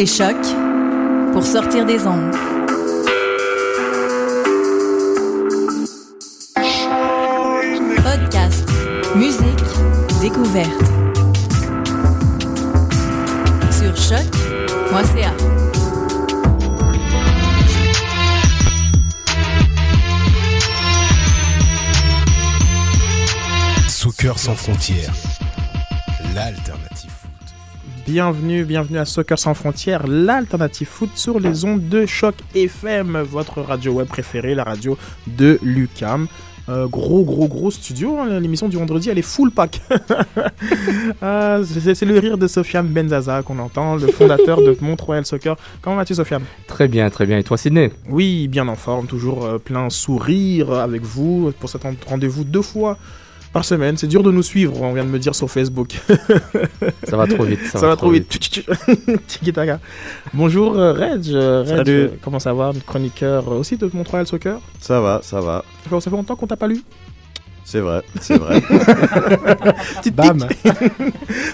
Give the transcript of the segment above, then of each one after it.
Écoutez Choc pour sortir des ondes. Podcast, musique, découverte. Sur choc.ca. Soccer sans frontières, l'alternative. Bienvenue, bienvenue à Soccer sans frontières, l'alternative foot sur les ondes de Choc FM, votre radio web préférée, la radio de Lucam. Euh, gros, gros, gros studio. hein, L'émission du vendredi, elle est full pack. Ah, c'est le rire de Sofiane Benzaza qu'on entend, le fondateur de Mont-Royal Soccer. Comment vas-tu, Sofiane? Très bien, très bien. Et toi, Sydney? Oui, bien en forme, toujours euh, plein sourire avec vous pour cet rendez-vous deux fois par semaine. C'est dur de nous suivre, on vient de me dire sur Facebook. Ça va trop vite. Ça, va, trop vite. Tiki-taka. Bonjour euh, Reg. Euh, Reg, Salut. euh, comment ça va Chroniqueur aussi de Montréal Soccer? Ça va, ça va. Ça fait ça longtemps qu'on t'a pas lu? C'est vrai, c'est vrai. Petite Bam.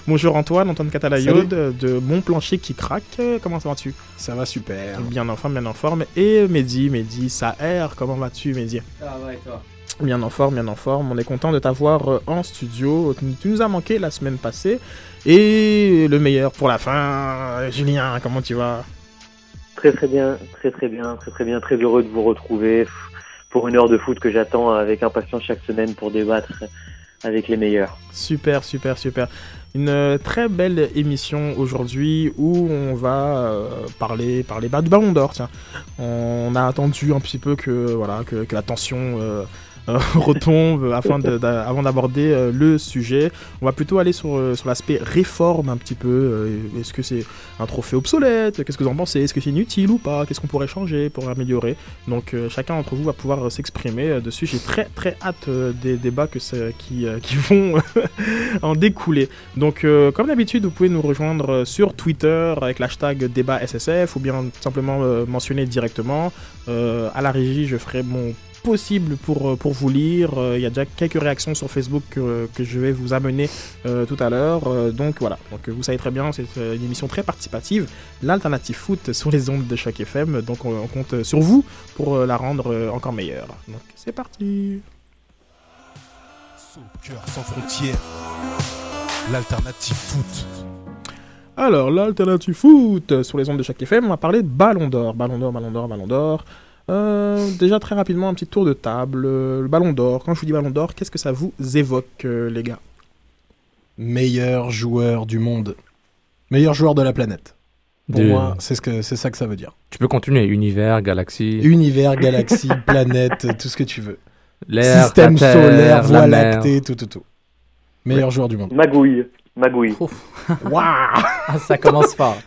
Bonjour Antoine, Antoine Catalayode de Mon Plancher qui craque. Comment ça va-tu Ça va super. Bien en forme, bien en forme. Et Mehdi, Mehdi Saher, comment vas-tu Mehdi? Ça va et toi? Bien en forme, bien en forme. On est content de t'avoir euh, en studio. Tu, nous as manqué la semaine passée. Et le meilleur pour la fin, Julien, comment tu vas? Très très bien, très très bien, très très bien, très heureux de vous retrouver pour une heure de foot que j'attends avec impatience chaque semaine pour débattre avec les meilleurs. Super, super, super. Une euh, très belle émission aujourd'hui où on va euh, parler, parler bah, du Ballon d'Or. Tiens, on a attendu un petit peu que voilà que, que la tension euh, retombe afin de- avant d'aborder euh, le sujet. On va plutôt aller sur, euh, sur l'aspect réforme un petit peu. Euh, Est-ce que c'est un trophée obsolète? Qu'est-ce que vous en pensez? Est-ce que c'est inutile ou pas? Qu'est-ce qu'on pourrait changer pour améliorer? Donc euh, chacun d'entre vous va pouvoir euh, s'exprimer euh, dessus. J'ai très très hâte euh, des débats que qui, euh, qui vont en découler. Donc euh, comme d'habitude, vous pouvez nous rejoindre euh, sur Twitter avec l'hashtag débat SSF ou bien simplement euh, mentionner directement. Euh, à la régie, je ferai mon possible pour, euh, pour vous lire. Euh, Il y a déjà quelques réactions sur Facebook que, que je vais vous amener euh, tout à l'heure. Donc voilà, donc, vous savez très bien, c'est une émission très participative, l'alternative foot sur les ondes de chaque FM. Donc on, on compte sur vous pour la rendre encore meilleure. Donc c'est parti. Soccer sans frontières, l'alternative foot. Alors, l'alternative foot sur les ondes de chaque FM, on va parler de Ballon d'Or. Ballon d'Or, Ballon d'Or, Ballon d'Or. Euh, déjà très rapidement, un petit tour de table. Euh, Le Ballon d'Or, quand je vous dis Ballon d'Or, qu'est-ce que ça vous évoque, euh, les gars? Meilleur joueur du monde. Meilleur joueur de la planète. Pour De- moi, c'est ce que c'est ça que ça veut dire. Tu peux continuer. Univers, galaxie, Univers, galaxie, planète, tout ce que tu veux. l'air, Système terre, solaire, la voie lactée, tout, tout, tout. Meilleur joueur du monde. Magouille, magouille. Waouh Ah, ça commence fort.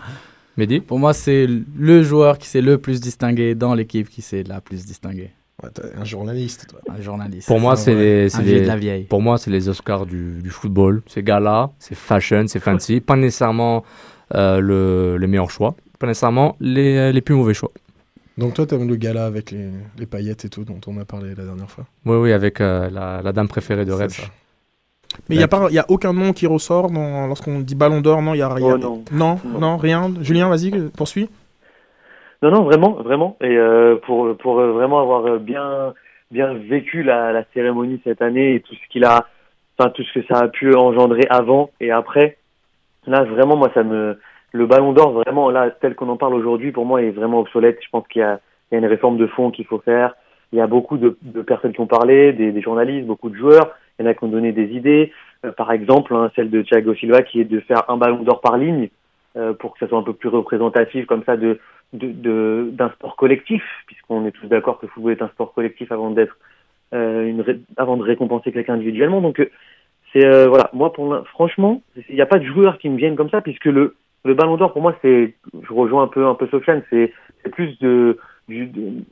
Mehdi? Pour moi, c'est le joueur qui s'est le plus distingué dans l'équipe qui s'est la plus distinguée. Ouais, un journaliste, toi. Un journaliste. Pour moi, c'est les, les- de la vieille. pour moi, c'est les Oscars du, du football. C'est gala, c'est fashion, c'est fancy. Pas nécessairement euh, le, le meilleur choix. Pas nécessairement les, les plus mauvais choix. Donc toi, t'aimes le gala avec les, les paillettes et tout dont on a parlé la dernière fois? Oui, oui, avec euh, la, la dame préférée de ça. Mais il n'y a, pas- y a aucun nom qui ressort dans- lorsqu'on dit Ballon d'Or, non, il y a rien. Oh non. non, rien. Julien, vas-y, poursuis. Non, non, vraiment, vraiment. Et euh, pour, pour euh, vraiment avoir euh, bien, bien vécu la, la cérémonie cette année et tout ce qu'il a, enfin tout ce que ça a pu engendrer avant et après, là vraiment, moi, ça me, le Ballon d'Or, vraiment là, tel qu'on en parle aujourd'hui, pour moi, est vraiment obsolète. Je pense qu'il y a, il y a une réforme de fond qu'il faut faire. Il y a beaucoup de, de personnes qui ont parlé, des, des journalistes, beaucoup de joueurs. Il y en a qui ont donné des idées. Euh, par exemple, hein, celle de Thiago Silva qui est de faire un Ballon d'Or par ligne euh, pour que ça soit un peu plus représentatif comme ça de d'un sport collectif, puisqu'on est tous d'accord que le football est un sport collectif avant d'être euh, avant de récompenser quelqu'un individuellement. Donc euh, c'est euh, voilà, moi pour franchement, il n'y a pas de joueurs qui me viennent comme ça, puisque le le Ballon d'Or pour moi c'est, je rejoins un peu un peu Sofiane, c'est c'est plus de, du, de-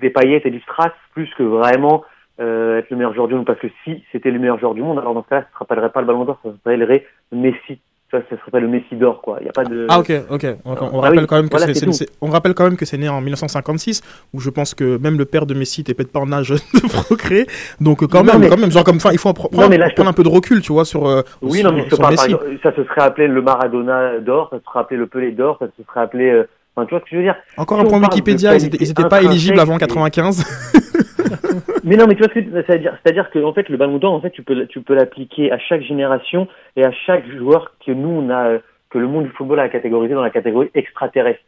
des paillettes et du strass plus que vraiment euh, être le meilleur joueur du monde. Parce que si c'était le meilleur joueur du monde, alors dans ce cas-là, ça ne s'appellerait pas le Ballon d'Or, ça s'appellerait Messi. Tu vois, ça serait pas le Messi d'or, quoi. Il y a pas de. Ah ok, ok. On, on Ah rappelle oui, quand même que voilà, c'est, on rappelle quand même que c'est né en 1956, où je pense que même le père de Messi était peut-être pas en âge de procréer. Donc euh, quand Non, même, mais- quand même, genre comme ça, il faut en pre- Non, mais là, je te- prendre un peu de recul, tu vois, sur. euh, Oui, sur, non, mais je sur Messi. exemple, ça se serait appelé le Maradona d'or, ça se serait appelé le Pelé d'or, ça se serait appelé. euh, Enfin, tu vois ce que je veux dire? Encore si un point Wikipédia, ils étaient, pas éligibles avant intrinsèque 95. Mais non, mais tu vois ce que c'est-à-dire, c'est-à-dire que en fait, le Ballon d'Or, en fait, tu peux, tu peux l'appliquer à chaque génération et à chaque joueur que nous on a, que le monde du football a catégorisé dans la catégorie extraterrestre.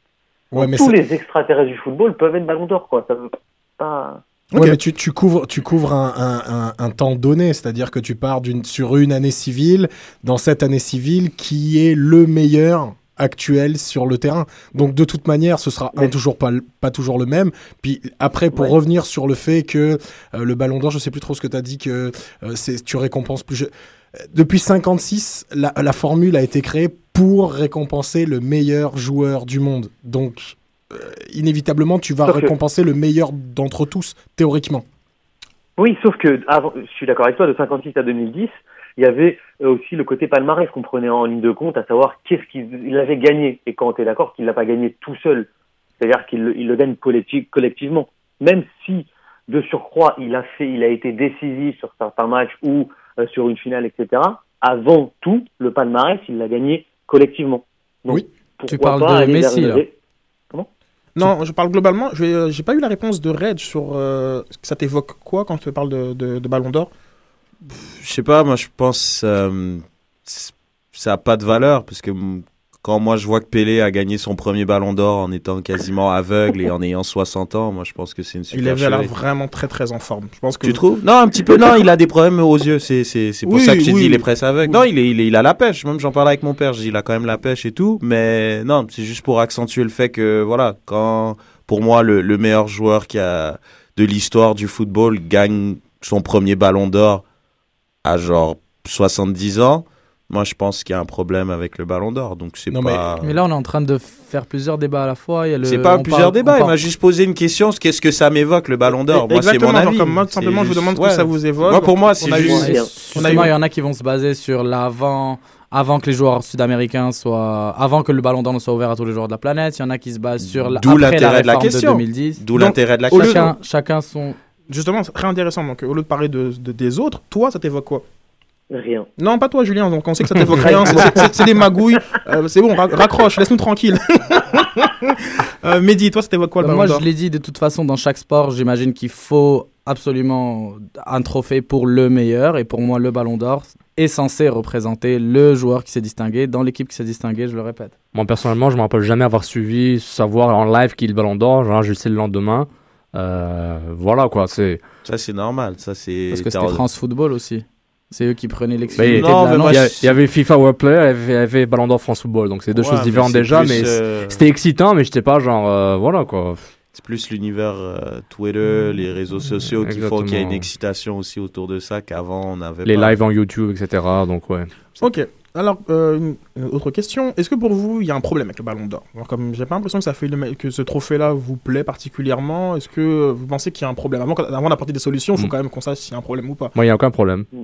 Ouais, mais Tous ça- les extraterrestres du football peuvent être Ballon d'Or, quoi. Ça veut pas. Ouais, Ok. mais tu, tu couvres, tu couvres un, un- un- un temps donné, c'est-à-dire que tu pars d'une, sur une année civile, dans cette année civile, qui est le meilleur actuel sur le terrain. Donc de toute manière, ce sera un, toujours pas, toujours le même. Puis après, pour Ouais. revenir sur le fait que euh, le Ballon d'Or, je sais plus trop ce que tu as dit, que euh, c'est, tu récompenses plus. je- Depuis 56, la, la formule a été créée pour récompenser le meilleur joueur du monde. Donc euh, inévitablement, tu vas Sauf que- récompenser le meilleur d'entre tous, théoriquement. Oui, sauf que avant, je suis d'accord avec toi, de 56 à 2010, il y avait aussi le côté palmarès qu'on prenait en ligne de compte, à savoir qu'est-ce qu'il il avait gagné. Et quand tu es d'accord qu'il l'a pas gagné tout seul, c'est-à-dire qu'il le- il le gagne collecti- collectivement. Même si, de surcroît, il a fait, il a été décisif sur certains matchs ou euh, sur une finale, etc. Avant tout, le palmarès, il l'a gagné collectivement. Donc, Oui. Tu parles pas de Messi, là. ré- Non, je parle globalement. Je vais, euh, pas eu la réponse de Red sur. euh, ça t'évoque quoi quand tu parles de, de, de Ballon d'Or? Je sais pas, moi je pense euh, ça a pas de valeur parce que quand moi je vois que Pelé a gagné son premier ballon d'or en étant quasiment aveugle et en ayant 60 ans, moi je pense que c'est une Il avait l'air vraiment très très en forme. Je pense que Tu trouves? Non, un petit peu. Non, il a des problèmes aux yeux. C'est pour Oui, ça que j'ai oui. dit il est presque aveugle. Non, il est, il est il a la pêche. Même j'en parlais avec mon père. Dis il a quand même la pêche et tout. Mais non, c'est juste pour accentuer le fait que voilà, quand pour moi le, le meilleur joueur qui a de l'histoire du football gagne son premier ballon d'or à genre 70 ans. Moi, je pense qu'il y a un problème avec le ballon d'or. Donc c'est mais- pas. Mais là, on est en train de faire plusieurs débats à la fois. Il y a le- C'est pas on plusieurs parle- débats. on Il parle- m'a juste posé une question. Qu'est-ce que ça m'évoque le ballon d'or? Moi, c'est mon avis. comme moi, tout simplement, je vous demande ce ouais. que ça vous évoque. Moi, pour moi, c'est juste. Eu- il y en a qui vont se baser sur l'avant, avant que les joueurs sud-américains soient, avant que le ballon d'or ne soit ouvert à tous les joueurs de la planète. Il y en a qui se basent sur la, D'où après la l'intérêt de la question. 2010. D'où l'intérêt de la question. Chacun, chacun son. Justement, c'est très intéressant. Donc, au lieu de parler de, de- des autres, toi, ça t'évoque quoi? Rien. Non, pas toi, Julien. Donc, on sait que ça t'évoque rien. C'est- des magouilles. Euh, c'est bon, ra- raccroche, laisse-nous tranquille. euh, Mehdi, toi, ça t'évoque quoi le Bah, Ballon moi, je l'ai dit, de toute façon, dans chaque sport, j'imagine qu'il faut absolument un trophée pour le meilleur. Et pour moi, le ballon d'or est censé représenter le joueur qui s'est distingué dans l'équipe qui s'est distinguée, je le répète. Moi, personnellement, je me rappelle jamais avoir suivi, savoir en live qui est le ballon d'or. Genre, je le sais le lendemain. Euh, voilà, quoi. C'est. Ça, c'est normal. Ça, c'est. Parce que c'était France Football aussi. C'est eux qui prenaient l'exclusivité Il y, avait FIFA World Player, il y avait, il y avait Ballon d'Or France Football. Donc, c'est deux Ouais, choses différentes déjà. plus, mais euh, c'était excitant, mais j'étais pas genre. euh, voilà, quoi. C'est plus l'univers euh, Twitter, les réseaux sociaux qui font qu'il y a une excitation aussi autour de ça qu'avant on avait Les pas. lives en YouTube, etc. Donc, ouais. Ok. Alors, euh, une, autre question. Est-ce que pour vous, il y a un problème avec le Ballon d'Or? Alors, Comme j'ai pas l'impression que ça fait le que ce trophée-là vous plaît particulièrement, est-ce que vous pensez qu'il y a un problème? Avant, avant d'apporter des solutions, il faut Mm. quand même qu'on sache s'il y a un problème ou pas. Moi, il n'y a aucun problème. Mm.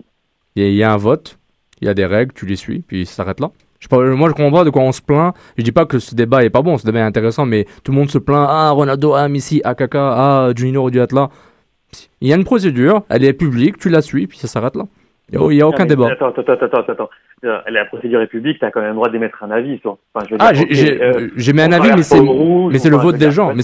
Il y, a- il y a un vote, il y a des règles, tu les suis, puis ça s'arrête là. Je moi, je comprends pas de quoi on se plaint. Je dis pas que ce débat est pas bon, ce débat est intéressant, mais tout le monde se plaint. Ah, Ronaldo, ah, Messi, ah, Kaka, ah, Junior du là. Il y a une procédure, elle est publique, tu la suis, puis ça s'arrête là. Il n'y a, il y a aucun Ah, débat. Attends, attends, attends, attends, La procédure est publique, t'as quand même le droit d'émettre un avis, toi. Enfin, je veux Ah, dire, j'ai- euh, mis un avis, mais c'est le vote des gens. tu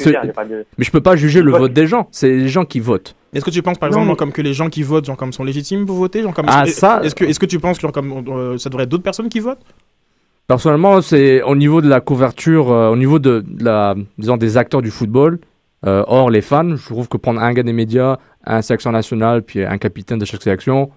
Mais je peux pas juger le vote des gens. C'est les gens qui votent. Est-ce que tu penses par Non, exemple mais- comme que les gens qui votent genre, comme sont légitimes pour voter genre, comme, Ah, est-ce- ça- Est-ce que, est que tu penses que genre, comme, euh, ça devrait être d'autres personnes qui votent? Personnellement, c'est au niveau de la couverture, euh, au niveau de, de la, disons, des acteurs du football, euh, hors les fans, je trouve que prendre un gars des médias, un sélection nationale, puis un capitaine de chaque sélection,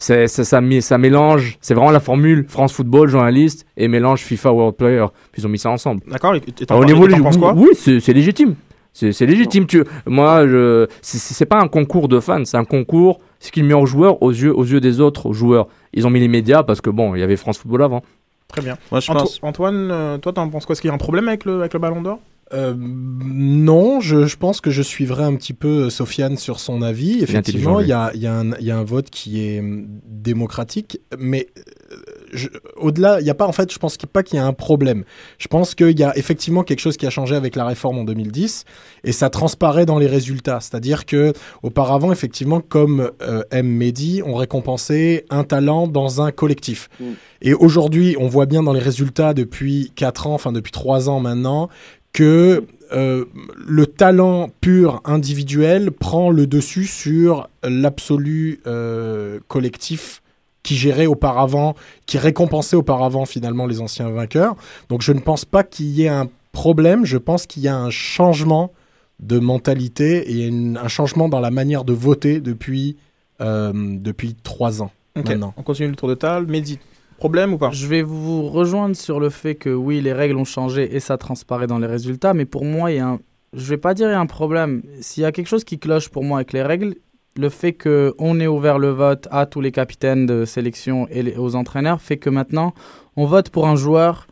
c'est, ça, mélange, c'est vraiment la formule France Football, journaliste, et mélange FIFA World Player. Puis ils ont mis ça ensemble. D'accord au penses- niveau du- penses quoi oui, c'est, légitime. C'est, légitime. Tu, moi, je, c'est, pas un concours de fans, c'est un concours. C'est qui est le meilleur joueur aux yeux, aux yeux des autres joueurs. Ils ont mis les médias parce que bon, il y avait France Football avant. Très bien. Moi, je Anto- pense. Antoine, euh, toi, t'en penses quoi? Est-ce qu'il y a un problème avec le, avec le Ballon d'Or? Euh, non, je, je pense que je suivrai un petit peu euh, Sofiane sur son avis. Effectivement, il y a, il y a un- il y a un vote qui est hum, démocratique, mais euh, je- au-delà, il n'y a pas en fait, je pense qu'il- pas qu'il y a un problème. Je pense qu'il y a effectivement quelque chose qui a changé avec la réforme en 2010 et ça transparaît dans les résultats. C'est-à-dire que auparavant, effectivement, comme euh, M. Mehdi, on récompensait un talent dans un collectif. Mm. Et aujourd'hui, on voit bien dans les résultats depuis 4 ans, enfin depuis 3 ans maintenant, que euh, le talent pur individuel prend le dessus sur l'absolu euh, collectif qui gérait auparavant, qui récompensait auparavant finalement les anciens vainqueurs. Donc je ne pense pas qu'il y ait un problème, je pense qu'il y a un changement de mentalité et une- un changement dans la manière de voter depuis, euh, depuis trois ans Ok, maintenant. On continue le tour de table. Mehdi, Je vais vous rejoindre sur le fait que oui, les règles ont changé et ça transparaît dans les résultats, mais pour moi, il y a un... je vais pas dire il y a un problème. S'il y a quelque chose qui cloche pour moi avec les règles, le fait qu'on ait ouvert le vote à tous les capitaines de sélection et aux entraîneurs fait que maintenant, on vote pour un joueur,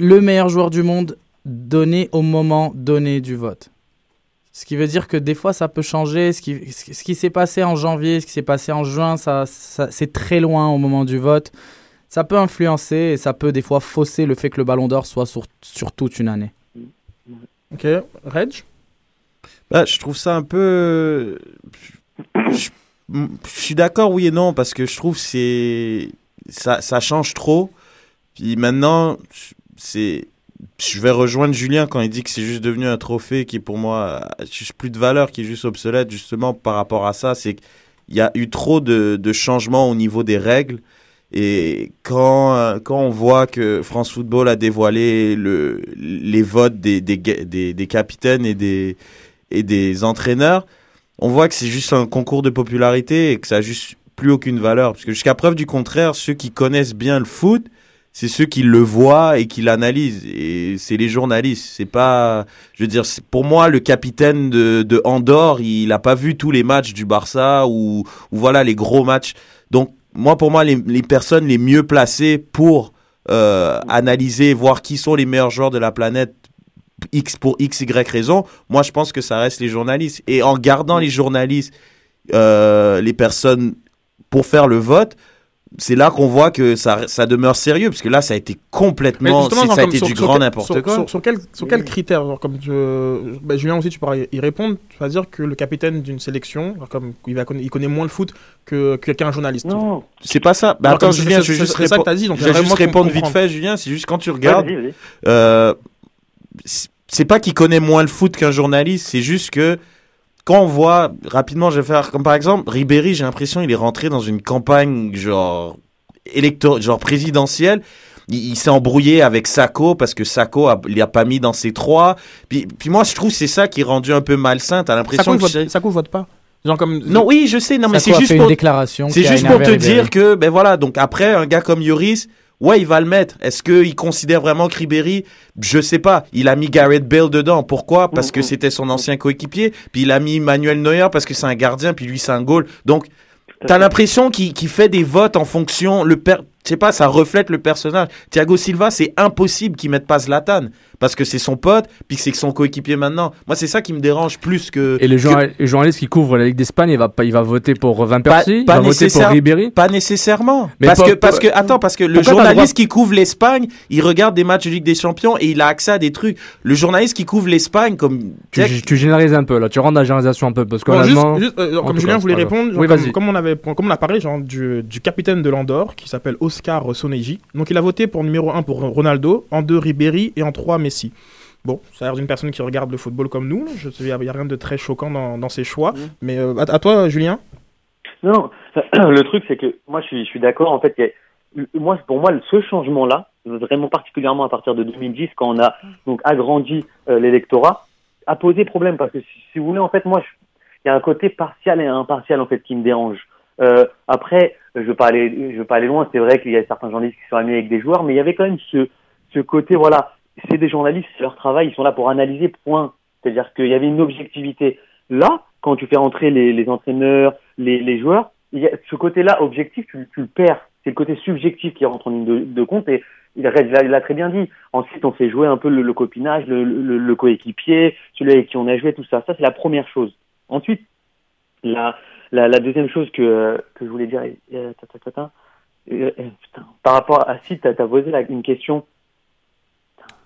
le meilleur joueur du monde, donné au moment donné du vote. Ce qui veut dire que des fois, ça peut changer. Ce qui, ce qui- ce qui s'est passé en janvier, ce qui s'est passé en juin, ça, ça- c'est très loin au moment du vote. Ça peut influencer et ça peut des fois fausser le fait que le ballon d'or soit sur, sur toute une année. Ok, Reg? Bah, je trouve ça un peu. Je, je suis d'accord, oui et non, parce que je trouve que c'est ça, ça change trop. Puis maintenant, c'est. Je vais rejoindre Julien quand il dit que c'est juste devenu un trophée qui, pour moi, a juste plus de valeur, qui est juste obsolète, justement, par rapport à ça. C'est qu'il y a eu trop de, changements au niveau des règles. Et quand, euh, quand on voit que France Football a dévoilé le, les votes des, des, des, capitaines et des, et des entraîneurs, on voit que c'est juste un concours de popularité et que ça a juste plus aucune valeur. Parce que jusqu'à preuve du contraire, ceux qui connaissent bien le foot, c'est ceux qui le voient et qui l'analysent. Et c'est les journalistes. C'est pas, je veux dire, pour moi, le capitaine de, Andorre, il a pas vu tous les matchs du Barça ou, voilà les gros matchs. Donc, moi, pour moi, les, les personnes les mieux placées pour euh, analyser, voir qui sont les meilleurs joueurs de la planète X pour X, Y raison, moi je pense que ça reste les journalistes. Et en gardant les journalistes, euh, les personnes pour faire le vote, c'est là qu'on voit que ça, ça demeure sérieux, parce que là ça a été complètement, genre, ça a comme été sur- du sur grand quel- n'importe sur- quoi. Sur, sur quel, sur quel critère genre, comme tu, bah, Julien aussi, tu pourras y répondre. Tu vas dire que le capitaine d'une sélection, genre, comme il, va conna- il connaît moins le foot que, que quelqu'un journaliste. Non, C'est pas ça. Bah, attends, Julien, je vais juste que répondre, t'as dit, donc je vais j'aimerais juste moi répondre vite fait, Julien. C'est juste quand tu Ouais, regardes. Euh, c'est pas qu'il connaît moins le foot qu'un journaliste, c'est juste que quand on voit rapidement, je vais faire comme par exemple Ribéry, j'ai l'impression il est rentré dans une campagne genre élector genre présidentielle. Il, il s'est embrouillé avec Sacco parce que Sacco a, il a pas mis dans ses trois. Puis, puis moi je trouve que c'est ça qui est rendu un peu malsain. T'as l'impression que vote, pas. Genre comme non oui je sais non mais c'est a juste pour une déclaration. c'est juste pour te Ribéry. dire que, ben voilà, donc après, un gars comme Yoris, ouais, il va le mettre. Est-ce qu'il considère vraiment que Ribéry Je sais pas. Il a mis Gareth Bale dedans. Pourquoi? Parce que Mhm. c'était son ancien coéquipier. Puis il a mis Manuel Neuer parce que c'est un gardien. Puis lui, c'est un goal. Donc, t'as l'impression qu'il qu'il fait des votes en fonction. Le per... Je sais pas, ça reflète le personnage. Thiago Silva, c'est impossible qu'il mette pas Zlatan. Parce que c'est son pote, puis que c'est son coéquipier maintenant. Moi, c'est ça qui me dérange plus que. Et les, que- journal- les journalistes qui couvrent la Ligue d'Espagne, il va, pas- il va voter pour Van Persie, pas il va voter pour Ribéry. Pas nécessairement. Mais parce, pas- que, pas- parce que, attends, parce que le le journaliste qui couvre l'Espagne, il regarde des matchs de Ligue des Champions et il a accès à des trucs. Le journaliste qui couvre l'Espagne, comme. Tu, tu généralises un peu là, tu rentres dans la généralisation un peu parce Bon, juste, juste, euh, comme Julien voulait répondre, genre, Oui, comme, vas-y. comme on avait, comme on a parlé genre, du, du capitaine de l'Andorre qui s'appelle Oscar Soneji. Donc il a voté pour numéro 1 pour Ronaldo, en 2 Ribéry et en 3 Messi. Bon, ça a l'air d'une personne qui regarde le football comme nous. Je Il n'y a, rien de très choquant dans, dans ses choix. Mhm. Mais euh, à, à toi, Julien Non, non. Le truc, c'est que moi, je suis, je suis d'accord. En fait, a- moi, pour moi, ce changement-là, vraiment particulièrement à partir de 2010, quand on a donc agrandi euh, l'électorat, a posé problème parce que si, si vous voulez, en fait, moi, il y a un côté partial et impartial en fait qui me dérange. Euh, après, je veux pas aller, je veux pas aller loin. C'est vrai qu'il y a certains journalistes qui sont amis avec des joueurs, mais il y avait quand même ce, ce côté, voilà, c'est des journalistes, c'est leur travail, ils sont là pour analyser. Point. C'est-à-dire qu'il y avait une objectivité. Là, quand tu fais rentrer les, les entraîneurs, les, les joueurs, il y a ce côté-là objectif, tu, tu le perds. C'est le côté subjectif qui rentre en ligne de, compte et il a, il a- il a très bien dit. Ensuite, on fait jouer un peu le, le copinage, le, le, le coéquipier, celui avec qui on a joué, tout ça. Ça, c'est la première chose. Ensuite, la, la, la deuxième chose que, que je voulais dire, euh, ta, ta, ta, ta, euh, putain, par rapport à si t'as as posé là, une question.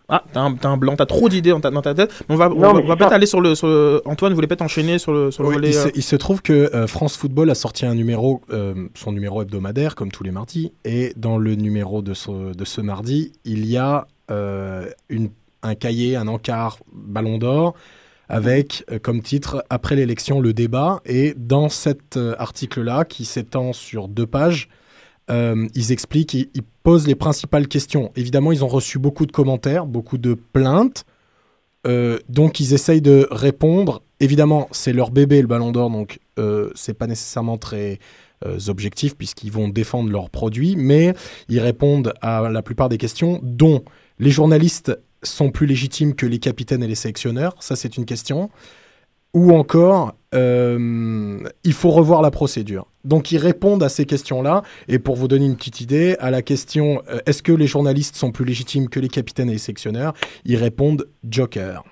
Ah, t'as un, t'as un blanc, t'as trop d'idées dans ta, dans ta tête. On va, on Non, va, on peut-être aller sur le, sur le- Antoine voulait peut-être enchaîner sur le, sur le Oui, volet. il, se, euh, il se trouve que euh, France Football a sorti un numéro, euh, son numéro hebdomadaire, comme tous les mardis, et dans le numéro de ce, de ce mardi, il y a euh, une, un cahier, un encart Ballon d'Or, avec euh, comme titre Après l'élection, le débat. Et dans cet euh, article-là, qui s'étend sur deux pages, euh, ils expliquent, ils, posent les principales questions. Évidemment, ils ont reçu beaucoup de commentaires, beaucoup de plaintes. Donc ils essayent de répondre. Évidemment, c'est leur bébé le Ballon d'Or, donc c'est pas nécessairement très objectif puisqu'ils vont défendre leurs produits, mais ils répondent à la plupart des questions, dont les journalistes sont plus légitimes que les capitaines et les sélectionneurs. Ça, c'est une question. Ou encore, euh, il faut revoir la procédure. Donc ils répondent à ces questions-là. Et pour vous donner une petite idée, à la question euh, est-ce que les journalistes sont plus légitimes que les capitaines et les sélectionneurs, ils répondent Joker.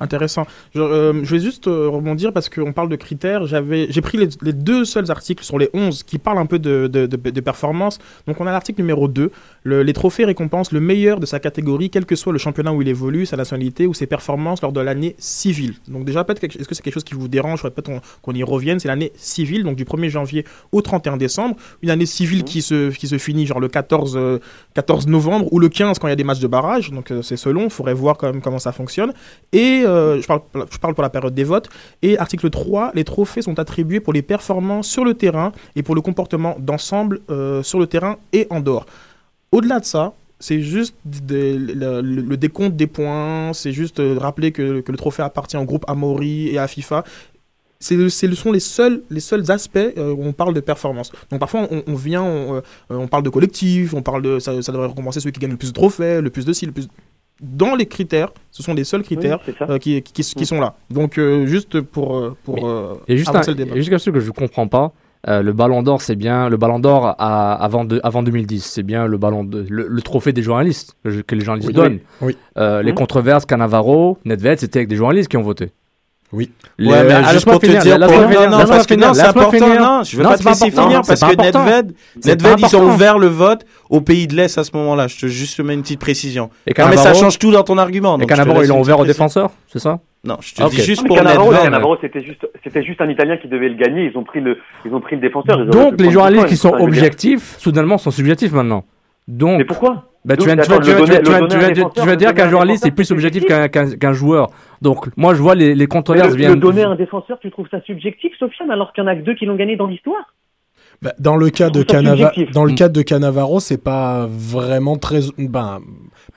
Intéressant. Je, euh, je vais juste euh, rebondir parce qu'on parle de critères. J'avais, j'ai pris les, les deux seuls articles sur les 11 qui parlent un peu de, de, de, de performance. Donc on a l'article numéro 2. Le- les trophées récompensent le meilleur de sa catégorie, quel que soit le championnat où il évolue, sa nationalité ou ses performances lors de l'année civile. Donc déjà, est-ce que c'est quelque chose qui vous dérange? Peut-être qu'on, qu'on y revienne. C'est l'année civile, donc du 1er janvier au 31 décembre. Une année civile qui, se, qui se finit genre le 14, euh, 14 novembre ou le 15 quand il y a des matchs de barrage. Donc euh, c'est selon, il faudrait voir quand même comment ça fonctionne. Et euh, je, parle, pour la période des votes. Et article 3, les trophées sont attribués pour les performances sur le terrain et pour le comportement d'ensemble euh, sur le terrain et en dehors. Au-delà de ça, c'est juste le, décompte des points, c'est juste euh, rappeler que, le trophée appartient au groupe Amaury et à FIFA. Ce sont les seuls, les seuls aspects euh, où on parle de performance. Donc parfois on, vient, on, parle de collectif, on parle de ça, ça devrait récompenser celui qui gagne le plus de trophées, le plus de ci, le plus. Dans les critères, ce sont les seuls critères Oui, euh, qui, qui, qui sont là. Donc euh, juste pour, euh, pour euh, a juste, un, le débat. a juste quelque chose que je comprends pas. Euh, le Ballon d'Or, c'est bien le Ballon d'Or avant, de- avant 2010. C'est bien le ballon de, le, le trophée des journalistes que, que les journalistes Oui. donnent. Oui. Euh, Les controverses, Cannavaro, Nedved, c'était avec des journalistes qui ont voté. Oui. Les- Ouais, mais ah, juste pour te finir, dire, pour- finir, non, non, laisse-moi parce que finir, non, c'est important, finir. non, je Non, pas te laisser important, finir parce que. Nedved, Nedved, ils ont ouvert le vote au pays de l'Est à ce moment-là. Je te juste te mets une petite précision. Et Non, mais ça change tout dans ton argument. et laisse ils l'ont ouvert aux défenseurs, c'est ça? Non, je te dis juste mais pour Cannavaro, Nedved. Cannavaro, c'était juste, c'était juste un Italien qui devait le gagner. Ils ont pris le, ils ont pris le défenseur. Donc les journalistes qui sont veux objectifs, soudainement sont subjectifs maintenant. Donc, Mais pourquoi? Bah, tu vas- dire qu'un journaliste est plus subjectif. qu'un qu'un- qu'un joueur. Donc moi je vois les, les controverses le, viennent. le donner à un défenseur, tu trouves ça subjectif, Sofiane, alors qu'il y en a que deux qui l'ont gagné dans l'histoire? Bah, dans le cas de Canava- dans le Mm. cas de Cannavaro, c'est pas vraiment très, ben,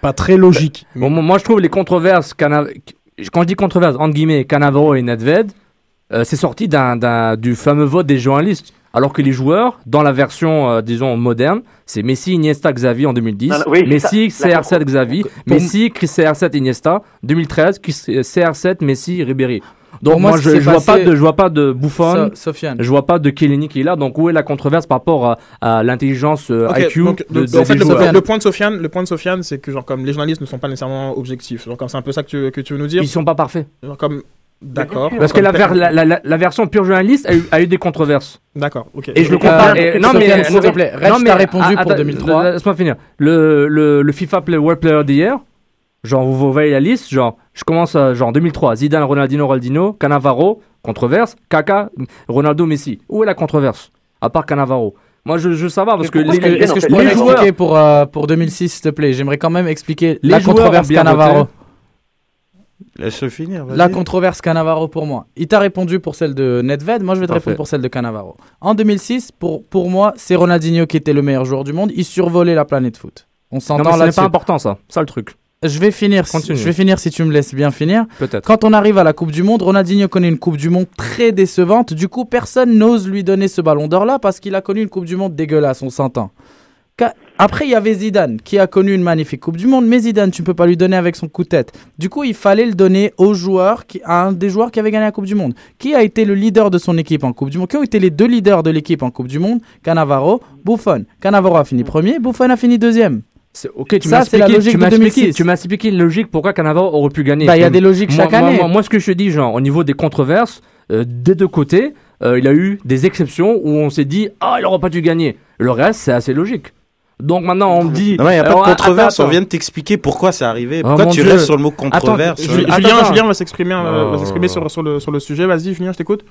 pas très logique. Bon, moi je trouve les controverses, Cana- quand je dis controverses, entre guillemets, Cannavaro et Nedved, euh, c'est sorti d'un, d'un- du fameux vote des journalistes. Alors que les joueurs, dans la version, euh, disons, moderne, c'est Messi, Iniesta, Xavi en 2010, Non, non, oui, c'est Messi, ça. La CR7, Xavi, Messi, Chris CR7, Iniesta, 2013, Chris- CR7, Messi, Ribéry. Donc Pour moi, je, je vois pas de, je vois pas de Buffon, So- Sofiane. je vois pas de Kellini qui est là. Donc où est la controverse par rapport à, à l'intelligence euh, IQ donc, de, donc, de- en fait, des le, joueurs? le point de Sofiane, le point de Sofiane, c'est que genre comme les journalistes ne sont pas nécessairement objectifs. Genre comme c'est un peu ça que tu, que tu veux nous dire. Ils sont pas parfaits. Genre comme d'accord. Parce que la, pe- ver- la, la- la- la version pure journaliste a eu, a eu des controverses. D'accord. Ok. Et je le Euh, compare. euh, non, mais s'il te plaît, Reg, non, t'as mais- répondu pour attends, 2003. Laisse-moi finir. Le, le, le FIFA Play World Player d'hier, genre vous, voyez la liste, genre je commence à, genre 2003, Zidane, Ronaldinho, Ronaldinho, Cannavaro, controverse, Kaka, Ronaldo, Messi. Où est la controverse? À part Cannavaro. Moi je, je veux savoir parce que les, que, est-ce que je pourrais les joueurs, expliquer pour, euh, pour 2006, s'il te plaît? J'aimerais quand même expliquer Les la controverse voté. Laisse-le finir. vas-y. La controverse Cannavaro pour moi. Il t'a répondu pour celle de Nedved, moi je vais te Parfait. répondre pour celle de Cannavaro. En 2006, pour, pour moi, c'est Ronaldinho qui était le meilleur joueur du monde. Il survolait la planète foot. On s'entend mais ce n'est là-dessus. pas important ça. Ça le truc. Je vais finir. Continue. Je vais finir si tu me laisses bien finir. Peut-être. Quand on arrive à la Coupe du Monde, Ronaldinho connaît une Coupe du Monde très décevante. Du coup, personne n'ose lui donner ce ballon d'or là parce qu'il a connu une Coupe du Monde dégueulasse, on s'entend. Après, il y avait Zidane qui a connu une magnifique Coupe du Monde, mais Zidane, tu ne peux pas lui donner avec son coup de tête. Du coup, il fallait le donner au joueur, qui, à un des joueurs qui avait gagné la Coupe du Monde. Qui a été le leader de son équipe en Coupe du Monde? Qui ont été les deux leaders de l'équipe en Coupe du Monde? Cannavaro, Buffon. Cannavaro a fini premier, Buffon a fini deuxième. C'est- Ok, tu Ça, m'as c'est la expliqué, logique tu de m'as expliqué, 2006. tu m'as expliqué une logique pourquoi Cannavaro aurait pu gagner. Bah, il y a des logiques moi, chaque année. Moi, moi, ce que je te dis, genre, au niveau des controverses, euh, des deux côtés, euh, il y a eu des exceptions où on s'est dit, ah, il n'aurait pas dû gagner. Le reste, c'est assez logique. Donc maintenant, on me dit. Non, il n'y a pas Alors, de controverse. attends, On vient de t'expliquer pourquoi c'est arrivé. Oh, Pourquoi tu Dieu. restes sur le mot controverse Attends, Julien, attends. Julien va s'exprimer euh, va Oh. sur, le, sur le sujet. Vas-y, Julien, je t'écoute.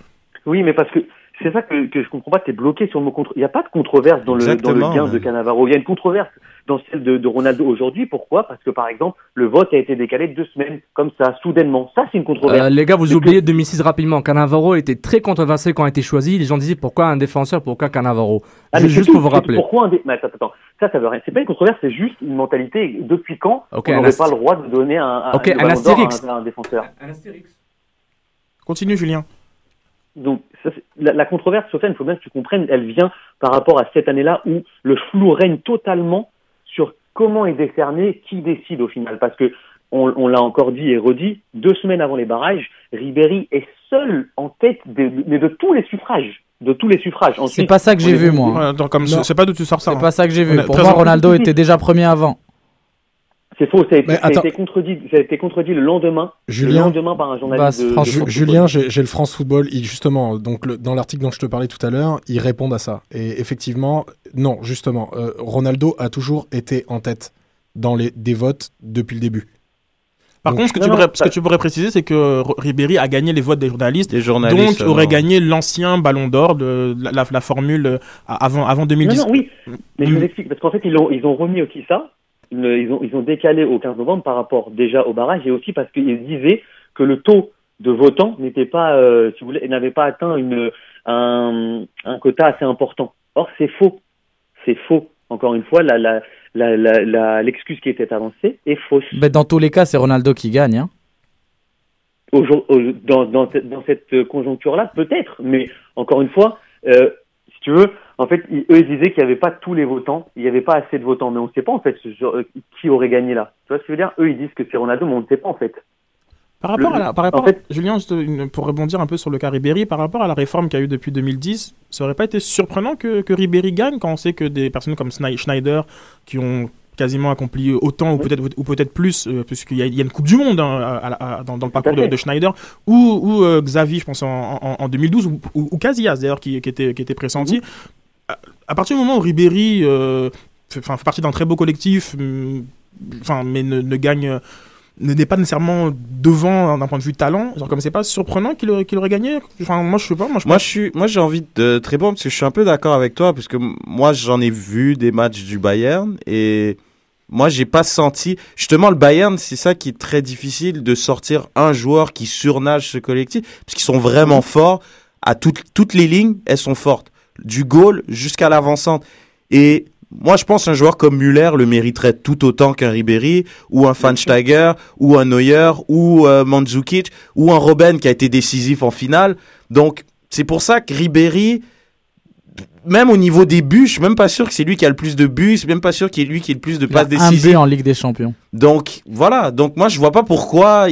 Oui, mais parce que c'est ça que, que je comprends pas, t'es bloqué sur le mot contre. Il n'y a pas de controverse dans le, dans le gain mais- de Cannavaro. Il y a une controverse dans celle de, de Ronaldo aujourd'hui. Pourquoi? Parce que par exemple, le vote a été décalé de deux semaines, comme ça, soudainement. Ça, c'est une controverse. Euh, les gars, vous que- oubliez 2006 rapidement. Cannavaro était très controversé quand il a été choisi. Les gens disaient pourquoi un défenseur, pourquoi Cannavaro? Ah, Juste c'est juste tout. pour vous rappeler. Pourquoi un dé... mais attends, attends. Ça, ça veut rien. C'est pas une controverse, c'est juste une mentalité. Depuis quand on n'aurait ast- pas le droit de donner un, un, un astérix. à un, à un défenseur? Continue, Julien. Donc, ça, la, la controverse, Sofiane, il faut bien que tu comprennes, elle vient par rapport à cette année-là où le flou règne totalement sur comment est décerné, qui décide au final. Parce que, on, on l'a encore dit et redit, deux semaines avant les barrages, Ribéry est seul en tête de, tous les suffrages. De tous les suffrages. C'est pas ça que j'ai vu, moi. Ouais, attends, comme Non. c'est pas d'où tu sors ça. C'est hein. pas ça que j'ai vu. Pour moi, Ronaldo était déjà premier avant. C'est faux, ça a, été, Mais ça a attends. été contredit, ça a été contredit le lendemain. Le Julien, lendemain par un journaliste Bah, de, franchement, de Ju- France Julien, j'ai le France Football. Il, justement, donc le- dans l'article dont je te parlais tout à l'heure, ils répondent à ça. Et effectivement, non, justement, euh, Ronaldo a toujours été en tête dans les des votes depuis le début. Par Donc- contre, ce que, Non, tu non, pourrais, ce que ça- tu pourrais préciser, c'est que Ribéry a gagné les votes des journalistes. Des journalistes. Donc, aurait gagné l'ancien ballon d'or de la, la- la formule euh, avant, avant Non, 2010. non, oui. Mais je vous explique, parce qu'en fait, ils ont, ils ont remis aussi ça. Le- Ils ont, ils ont décalé au 15 novembre par rapport déjà au barrage et aussi parce qu'ils disaient que le taux de votants n'était pas, euh, si vous voulez, n'avait pas atteint une, un, un quota assez important. Or, c'est faux. C'est faux. Encore une fois, la, la, la, la, la- l'excuse qui était avancée est fausse. Mais dans tous les cas, c'est Ronaldo qui gagne. hein. Aujourd- au- dans, dans, cette- dans cette conjoncture-là, peut-être, mais encore une fois, euh, si tu veux, en fait, ils- eux, ils disaient qu'il n'y avait pas tous les votants, il n'y avait pas assez de votants, mais on ne sait pas en fait genre- euh, qui aurait gagné là. Tu vois ce que je veux dire? Eux, ils disent que c'est Ronaldo, mais on ne sait pas en fait. Par rapport Le- à la, par rapport en fait- à- Julien, pour rebondir un peu sur le cas Ribéry, par rapport à la réforme qu'il y a eu depuis 2010, ça aurait pas été surprenant que, que Ribéry gagne quand on sait que des personnes comme Schneider, qui ont quasiment accompli autant ou peut-être ou peut-être plus, euh, puisqu'il y, a- il y a une Coupe du Monde hein, à- à- à- dans, dans le parcours de, Schneider, ou, ou euh, Xavi, je pense, en, en- en 2012, ou, ou, ou Casillas d'ailleurs, qui, qui était, qui était pressenti. À partir du moment où Ribéry euh, fait, partie d'un très beau collectif, enfin, mais ne, ne gagne ne n'est pas nécessairement devant d'un point de vue talent. Genre comme c'est pas surprenant qu'il aurait, qu'il aurait gagné? Enfin moi je sais pas. Moi je Moi, pense- je suis, moi, j'ai envie de très bon parce que je suis un peu d'accord avec toi parce que moi, j'en ai vu des matchs du Bayern et moi, j'ai pas senti. Justement, le Bayern, c'est ça qui est très difficile de sortir un joueur qui surnage ce collectif parce qu'ils sont vraiment forts à toutes, toutes les lignes. Elles sont fortes du goal jusqu'à l'avancante et moi, je pense un joueur comme Müller le mériterait tout autant qu'un Ribéry ou un Van Steiger ou un Neuer ou euh, Mandzukic ou un Robben qui a été décisif en finale. Donc, c'est pour ça que Ribéry, même au niveau des buts, je suis même pas sûr que c'est lui qui a le plus de buts, c'est même pas sûr qu'il est lui qui a le plus de passes un but décisives. en Ligue des Champions. Donc, voilà. Donc, moi, je vois pas pourquoi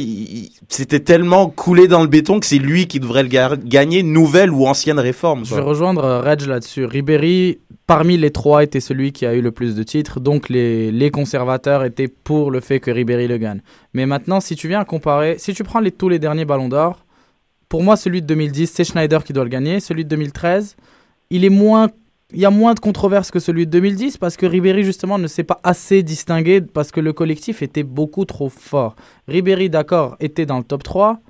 c'était tellement coulé dans le béton que c'est lui qui devrait le ga- gagner, nouvelle ou ancienne réforme. Je vais rejoindre euh, Reg là-dessus. Ribéry, parmi les trois, était celui qui a eu le plus de titres. Donc les, les conservateurs étaient pour le fait que Ribéry le gagne. Mais maintenant, si tu viens comparer, si tu prends les, tous les derniers ballons d'or, pour moi, celui de 2010, c'est Schneider qui doit le gagner. Celui de 2013, il est moins. Il y a moins de controverses que celui de 2010 parce que Ribéry justement ne s'est pas assez distingué parce que le collectif était beaucoup trop fort. Ribéry, d'accord, était dans le top 3,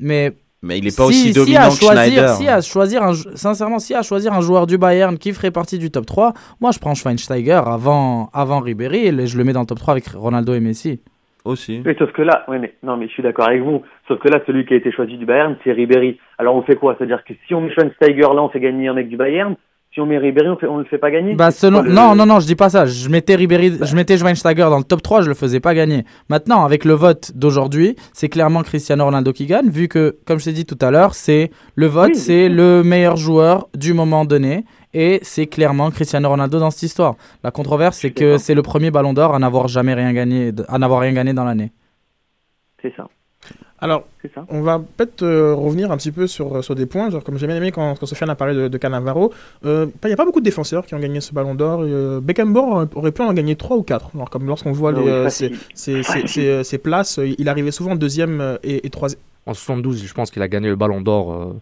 mais Mais il est pas si- aussi si dominant à que choisir, Schneider. Si à choisir un, sincèrement, si à choisir un joueur du Bayern qui ferait partie du top 3, moi je prends Schweinsteiger avant, avant Ribéry et je le mets dans le top 3 avec Ronaldo et Messi. Aussi. Oui, sauf que là, ouais, mais, non, mais je suis d'accord avec vous. Sauf que là, celui qui a été choisi du Bayern, c'est Ribéry. Alors on fait quoi? C'est-à-dire que si on met Schweinsteiger là, on fait gagner un mec du Bayern. Si on met Ribéry, on, fait, on le fait pas gagner? Bah selon... le- Non, non, non, je dis pas ça. Je mettais, Ribéry... je mettais Schweinsteiger dans le top 3, je le faisais pas gagner. Maintenant, avec le vote d'aujourd'hui, c'est clairement Cristiano Ronaldo qui gagne, vu que, comme je t'ai dit tout à l'heure, c'est le vote, Oui, c'est oui. le meilleur joueur du moment donné. Et c'est clairement Cristiano Ronaldo dans cette histoire. La controverse, c'est que c'est le premier ballon d'or à n'avoir jamais rien gagné, à n'avoir rien gagné dans l'année. C'est ça, Alors ça. on va peut-être euh, revenir un petit peu sur, sur des points. Genre comme j'ai bien aimé quand, quand Sofiane a parlé de, de Cannavaro. Euh, Il n'y a pas beaucoup de défenseurs qui ont gagné ce ballon d'or. Euh, Beckenbauer aurait- pu en gagner 3 ou 4. Alors comme lorsqu'on voit les, euh, ses, ses- ses- ses, euh, ses places, euh, il arrivait souvent deuxième euh, et, et troisième. En 72, je pense qu'il a gagné le ballon d'or.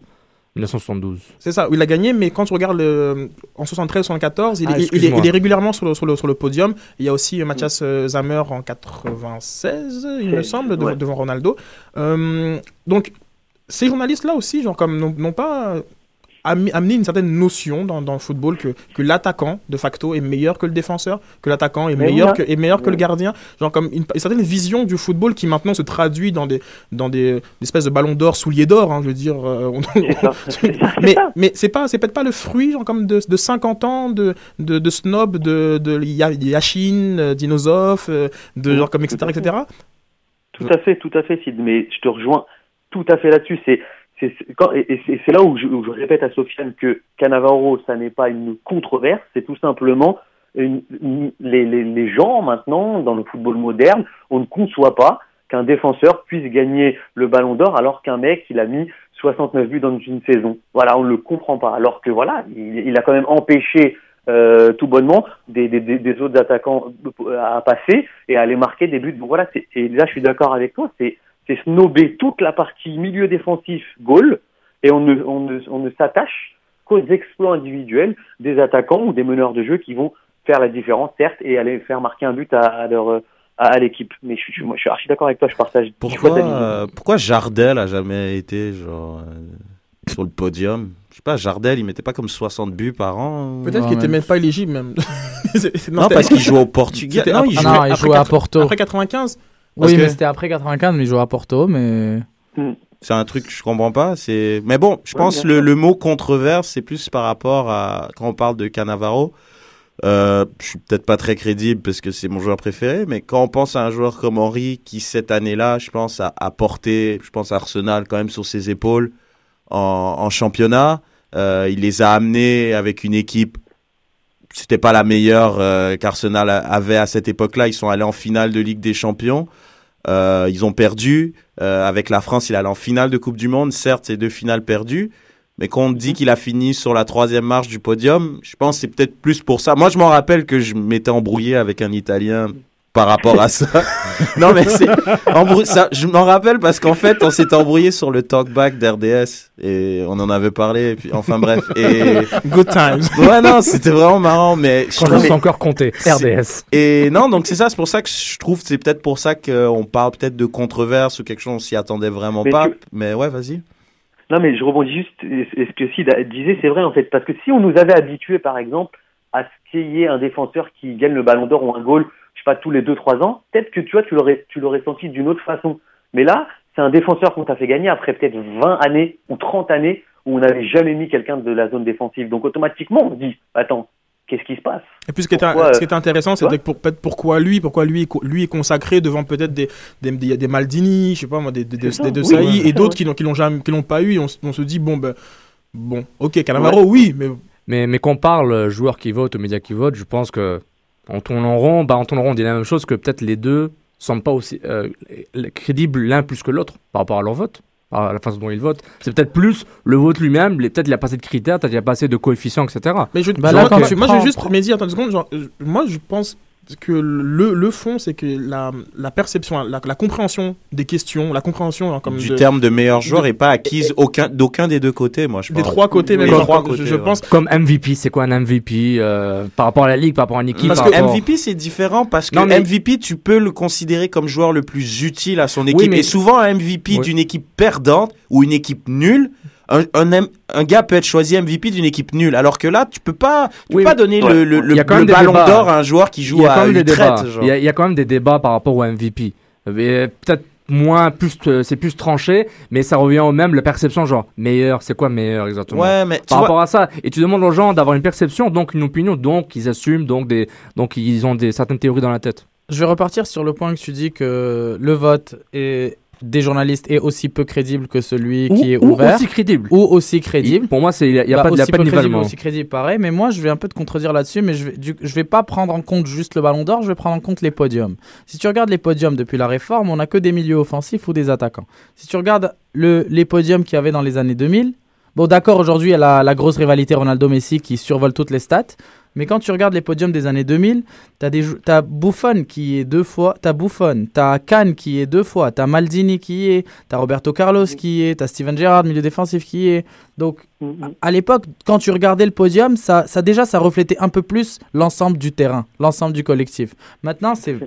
Euh, 1972. C'est ça, il a gagné, mais quand tu regardes le- en 73-74, il, Ah, est- il est- excuse-moi. il est régulièrement sur le, sur le, sur le podium. Il y a aussi euh, Mathias euh, Zammer en 96, il me semble, de- ouais. devant Ronaldo. Euh, donc, ces journalistes-là aussi, genre, comme n'ont pas am- amené une certaine notion dans, dans le football que, que l'attaquant, de facto, est meilleur que le défenseur, que l'attaquant est Mais meilleur, oui, que, est meilleur que le gardien. Genre, comme une, une certaine vision du football qui maintenant se traduit dans des, dans des, des espèces de ballons d'or, souliers d'or, hein, je veux dire. euh, on- mais, mais c'est pas peut-être pas le fruit genre comme de, de 50 ans de, de, de snob de, de Ya- Yashin euh, Dinosov euh, de genre comme etc etc Tout à fait, tout à fait, Sid. Mais je te rejoins tout à fait là-dessus. C'est, c'est, c'est- là où je, répète à Sofiane que Cannavaro, ça n'est pas une controverse, c'est tout simplement les, gens maintenant dans le football moderne, on ne conçoit pas qu'un défenseur puisse gagner le Ballon d'Or alors qu'un mec il a mis 69 buts dans une saison. Voilà, on ne le comprend pas. Alors que voilà, il, a quand même empêché euh, tout bonnement des, autres attaquants à passer et à aller marquer des buts. Voilà, et là je suis d'accord avec toi, c'est, c'est snober toute la partie milieu défensif goal et on ne, on ne, on ne s'attache qu'aux exploits individuels des attaquants ou des meneurs de jeu qui vont faire la différence, certes, et aller faire marquer un but à, à leur euh, à, l'équipe. Mais je, suis- moi, je suis archi d'accord avec toi, je partage Pourquoi, euh, pourquoi Jardel a jamais été genre euh, sur le podium? Je sais pas, Jardel, il mettait pas comme 60 buts par an. ou- peut-être qu'il était même pas éligible même C'est- c'est- Non, parce qu'il jouait au Portugal. Non, il Ah jouait. non, il après jouait à Porto. après 95 parce Oui, que- mais c'était après 95, mais il jouait à Porto, mais... C'est un truc que je comprends pas. C'est, mais bon, je Ouais, pense le, le mot controverse, c'est plus par rapport à quand on parle de Cannavaro. Euh, je suis peut-être pas très crédible parce que c'est mon joueur préféré, mais quand on pense à un joueur comme Henry qui cette année-là, je pense a, a porté, je pense Arsenal quand même sur ses épaules en, en championnat, euh, il les a amenés avec une équipe. C'était pas la meilleure euh, qu'Arsenal avait à cette époque-là. Ils sont allés en finale de Ligue des Champions. Euh, ils ont perdu. Euh, avec la France, il allé en finale de Coupe du Monde. Certes, c'est deux finales perdues. Mais quand on dit qu'il a fini sur la troisième marche du podium, je pense que c'est peut-être plus pour ça. Moi, je m'en rappelle que je m'étais embrouillé avec un Italien par rapport à ça. non, mais c'est embrou- ça, je m'en rappelle parce qu'en fait, on s'était embrouillé sur le talkback d'RDS et on en avait parlé. Et puis, enfin bref. Et good times ouais, non, c'était vraiment marrant, mais je Quand je suis encore compté. RDS. et non, donc c'est ça, c'est pour ça que je trouve, c'est peut-être pour ça qu'on parle peut-être de controverse ou quelque chose, on s'y attendait vraiment Mais pas. tu- Mais ouais, vas-y. Non, mais je rebondis juste, et ce que Sid a- disait, c'est vrai en fait, parce que si on nous avait habitués, par exemple, à ce qu'il y ait un défenseur qui gagne le ballon d'or ou un goal, je sais pas, tous les 2-3 ans, peut-être que tu vois, tu l'aurais, tu l'aurais senti d'une autre façon. Mais là, c'est un défenseur qu'on t'a fait gagner après peut-être 20 années ou 30 années où on n'avait jamais mis quelqu'un de la zone défensive. Donc automatiquement, on se dit, attends, qu'est-ce qui se passe? Et puis ce qui était, Pourquoi, ce qui était intéressant c'était que pour, peut-être pourquoi lui pourquoi lui lui est consacré devant peut-être des, des, des, des Maldini je sais pas moi des, des, des, C'est ça, des De oui, Sailly ouais, et c'est d'autres qui l'ont qui l'ont jamais qui l'ont pas eu et on, se dit bon ben bon ok Cannavaro oui mais Mais, mais qu'on parle euh, joueurs qui votent ou médias qui votent, je pense que en tournant en rond, bah, en rond, on dit la même chose que peut-être les deux semblent pas aussi euh, crédibles l'un plus que l'autre par rapport à leur vote, à la façon dont ils votent. C'est peut-être plus le vote lui-même, peut-être il a pas assez de critères, peut-être il a pas assez de coefficients, etc. Mais je, Bah là, moi, quand moi, tu moi, prends- je vais juste, prends- mais dis, attends une seconde, genre, euh, moi je pense que le, le fond, c'est que la, la perception, la, la compréhension des questions, la compréhension genre, comme du de- terme de meilleur joueur de- est pas acquise aucun, d'aucun des deux côtés, moi, je des pense. trois côtés, Oui, même, des trois je, côtés, je ouais. pense. Comme MVP, c'est quoi un MVP euh, par rapport à la ligue, par rapport à une équipe Parce par que rapport- MVP c'est différent parce que Non, mais- MVP tu peux le considérer comme joueur le plus utile à son Oui, équipe mais- et souvent un MVP Oui. d'une équipe perdante ou une équipe nulle un, un, gars peut être choisi MVP d'une équipe nulle alors que là tu peux pas tu Oui, peux pas donner ouais. le, le, ballon d'or à un joueur qui joue à débats. genre. Il y, a, il y a quand même des débats par rapport au MVP. Mais Peut-être moins, plus, euh, c'est plus tranché, mais ça revient au même, la perception, genre, meilleur, c'est quoi meilleur exactement? Ouais mais tu Par vois, rapport à ça, et tu demandes aux gens d'avoir une perception, donc une opinion, donc ils assument, donc, des, donc ils ont des, certaines théories dans la tête. Je vais repartir sur le point que tu dis que le vote est, des journalistes est aussi peu crédible que celui qui est ou ouvert. aussi crédible. Ou aussi crédible. Pour moi, il n'y a, y a Bah, pas, il y a pas de nivellement. aussi crédible, pareil. Mais moi, je vais un peu te contredire là-dessus, mais je vais, du- je vais pas prendre en compte juste le ballon d'or, je vais prendre en compte les podiums. Si tu regardes les podiums depuis la réforme, on a que des milieux offensifs ou des attaquants. Si tu regardes le, les podiums qu'il y avait dans les années 2000, bon, d'accord, aujourd'hui, il y a la, la grosse rivalité Ronaldo-Messi qui survole toutes les stats, Mais quand tu regardes les podiums des années 2000, t'as des t'as Buffon qui est deux fois, t'as Buffon, t'as Kahn qui est deux fois, t'as Maldini qui est, t'as Roberto Carlos qui est, t'as Steven Gerrard milieu défensif qui est. Donc à l'époque, quand tu regardais le podium, ça, ça déjà, ça reflétait un peu plus l'ensemble du terrain, l'ensemble du collectif. Maintenant, c'est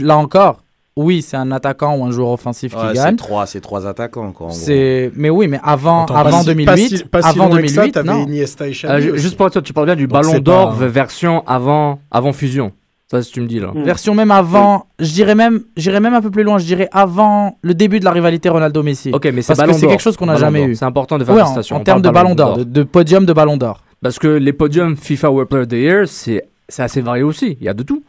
là encore, oui, c'est un attaquant ou un joueur offensif Ouais, qui c'est gagne. trois, c'est trois attaquants quoi. C'est, mais oui, mais avant, Attends, avant pas si- 2008, pas si- pas si avant loin que ça, 2008, t'avais non. Iniesta et Euh, Xavi aussi. juste pour toi, tu parles bien du Donc ballon c'est d'or pas- version avant, avant fusion. Ça, si tu me dis là. Mm. Version même avant, je dirais même, j'irais même un peu plus loin, je dirais avant le début de la rivalité Ronaldo-Messi. Ok, mais c'est Parce que c'est quelque chose qu'on n'a jamais eu. C'est important de faire Ouais, en, en termes de ballon d'or, de, de podium de ballon d'or. Parce que les podiums FIFA World Player of the Year, c'est c'est assez varié aussi. Il y a de tout.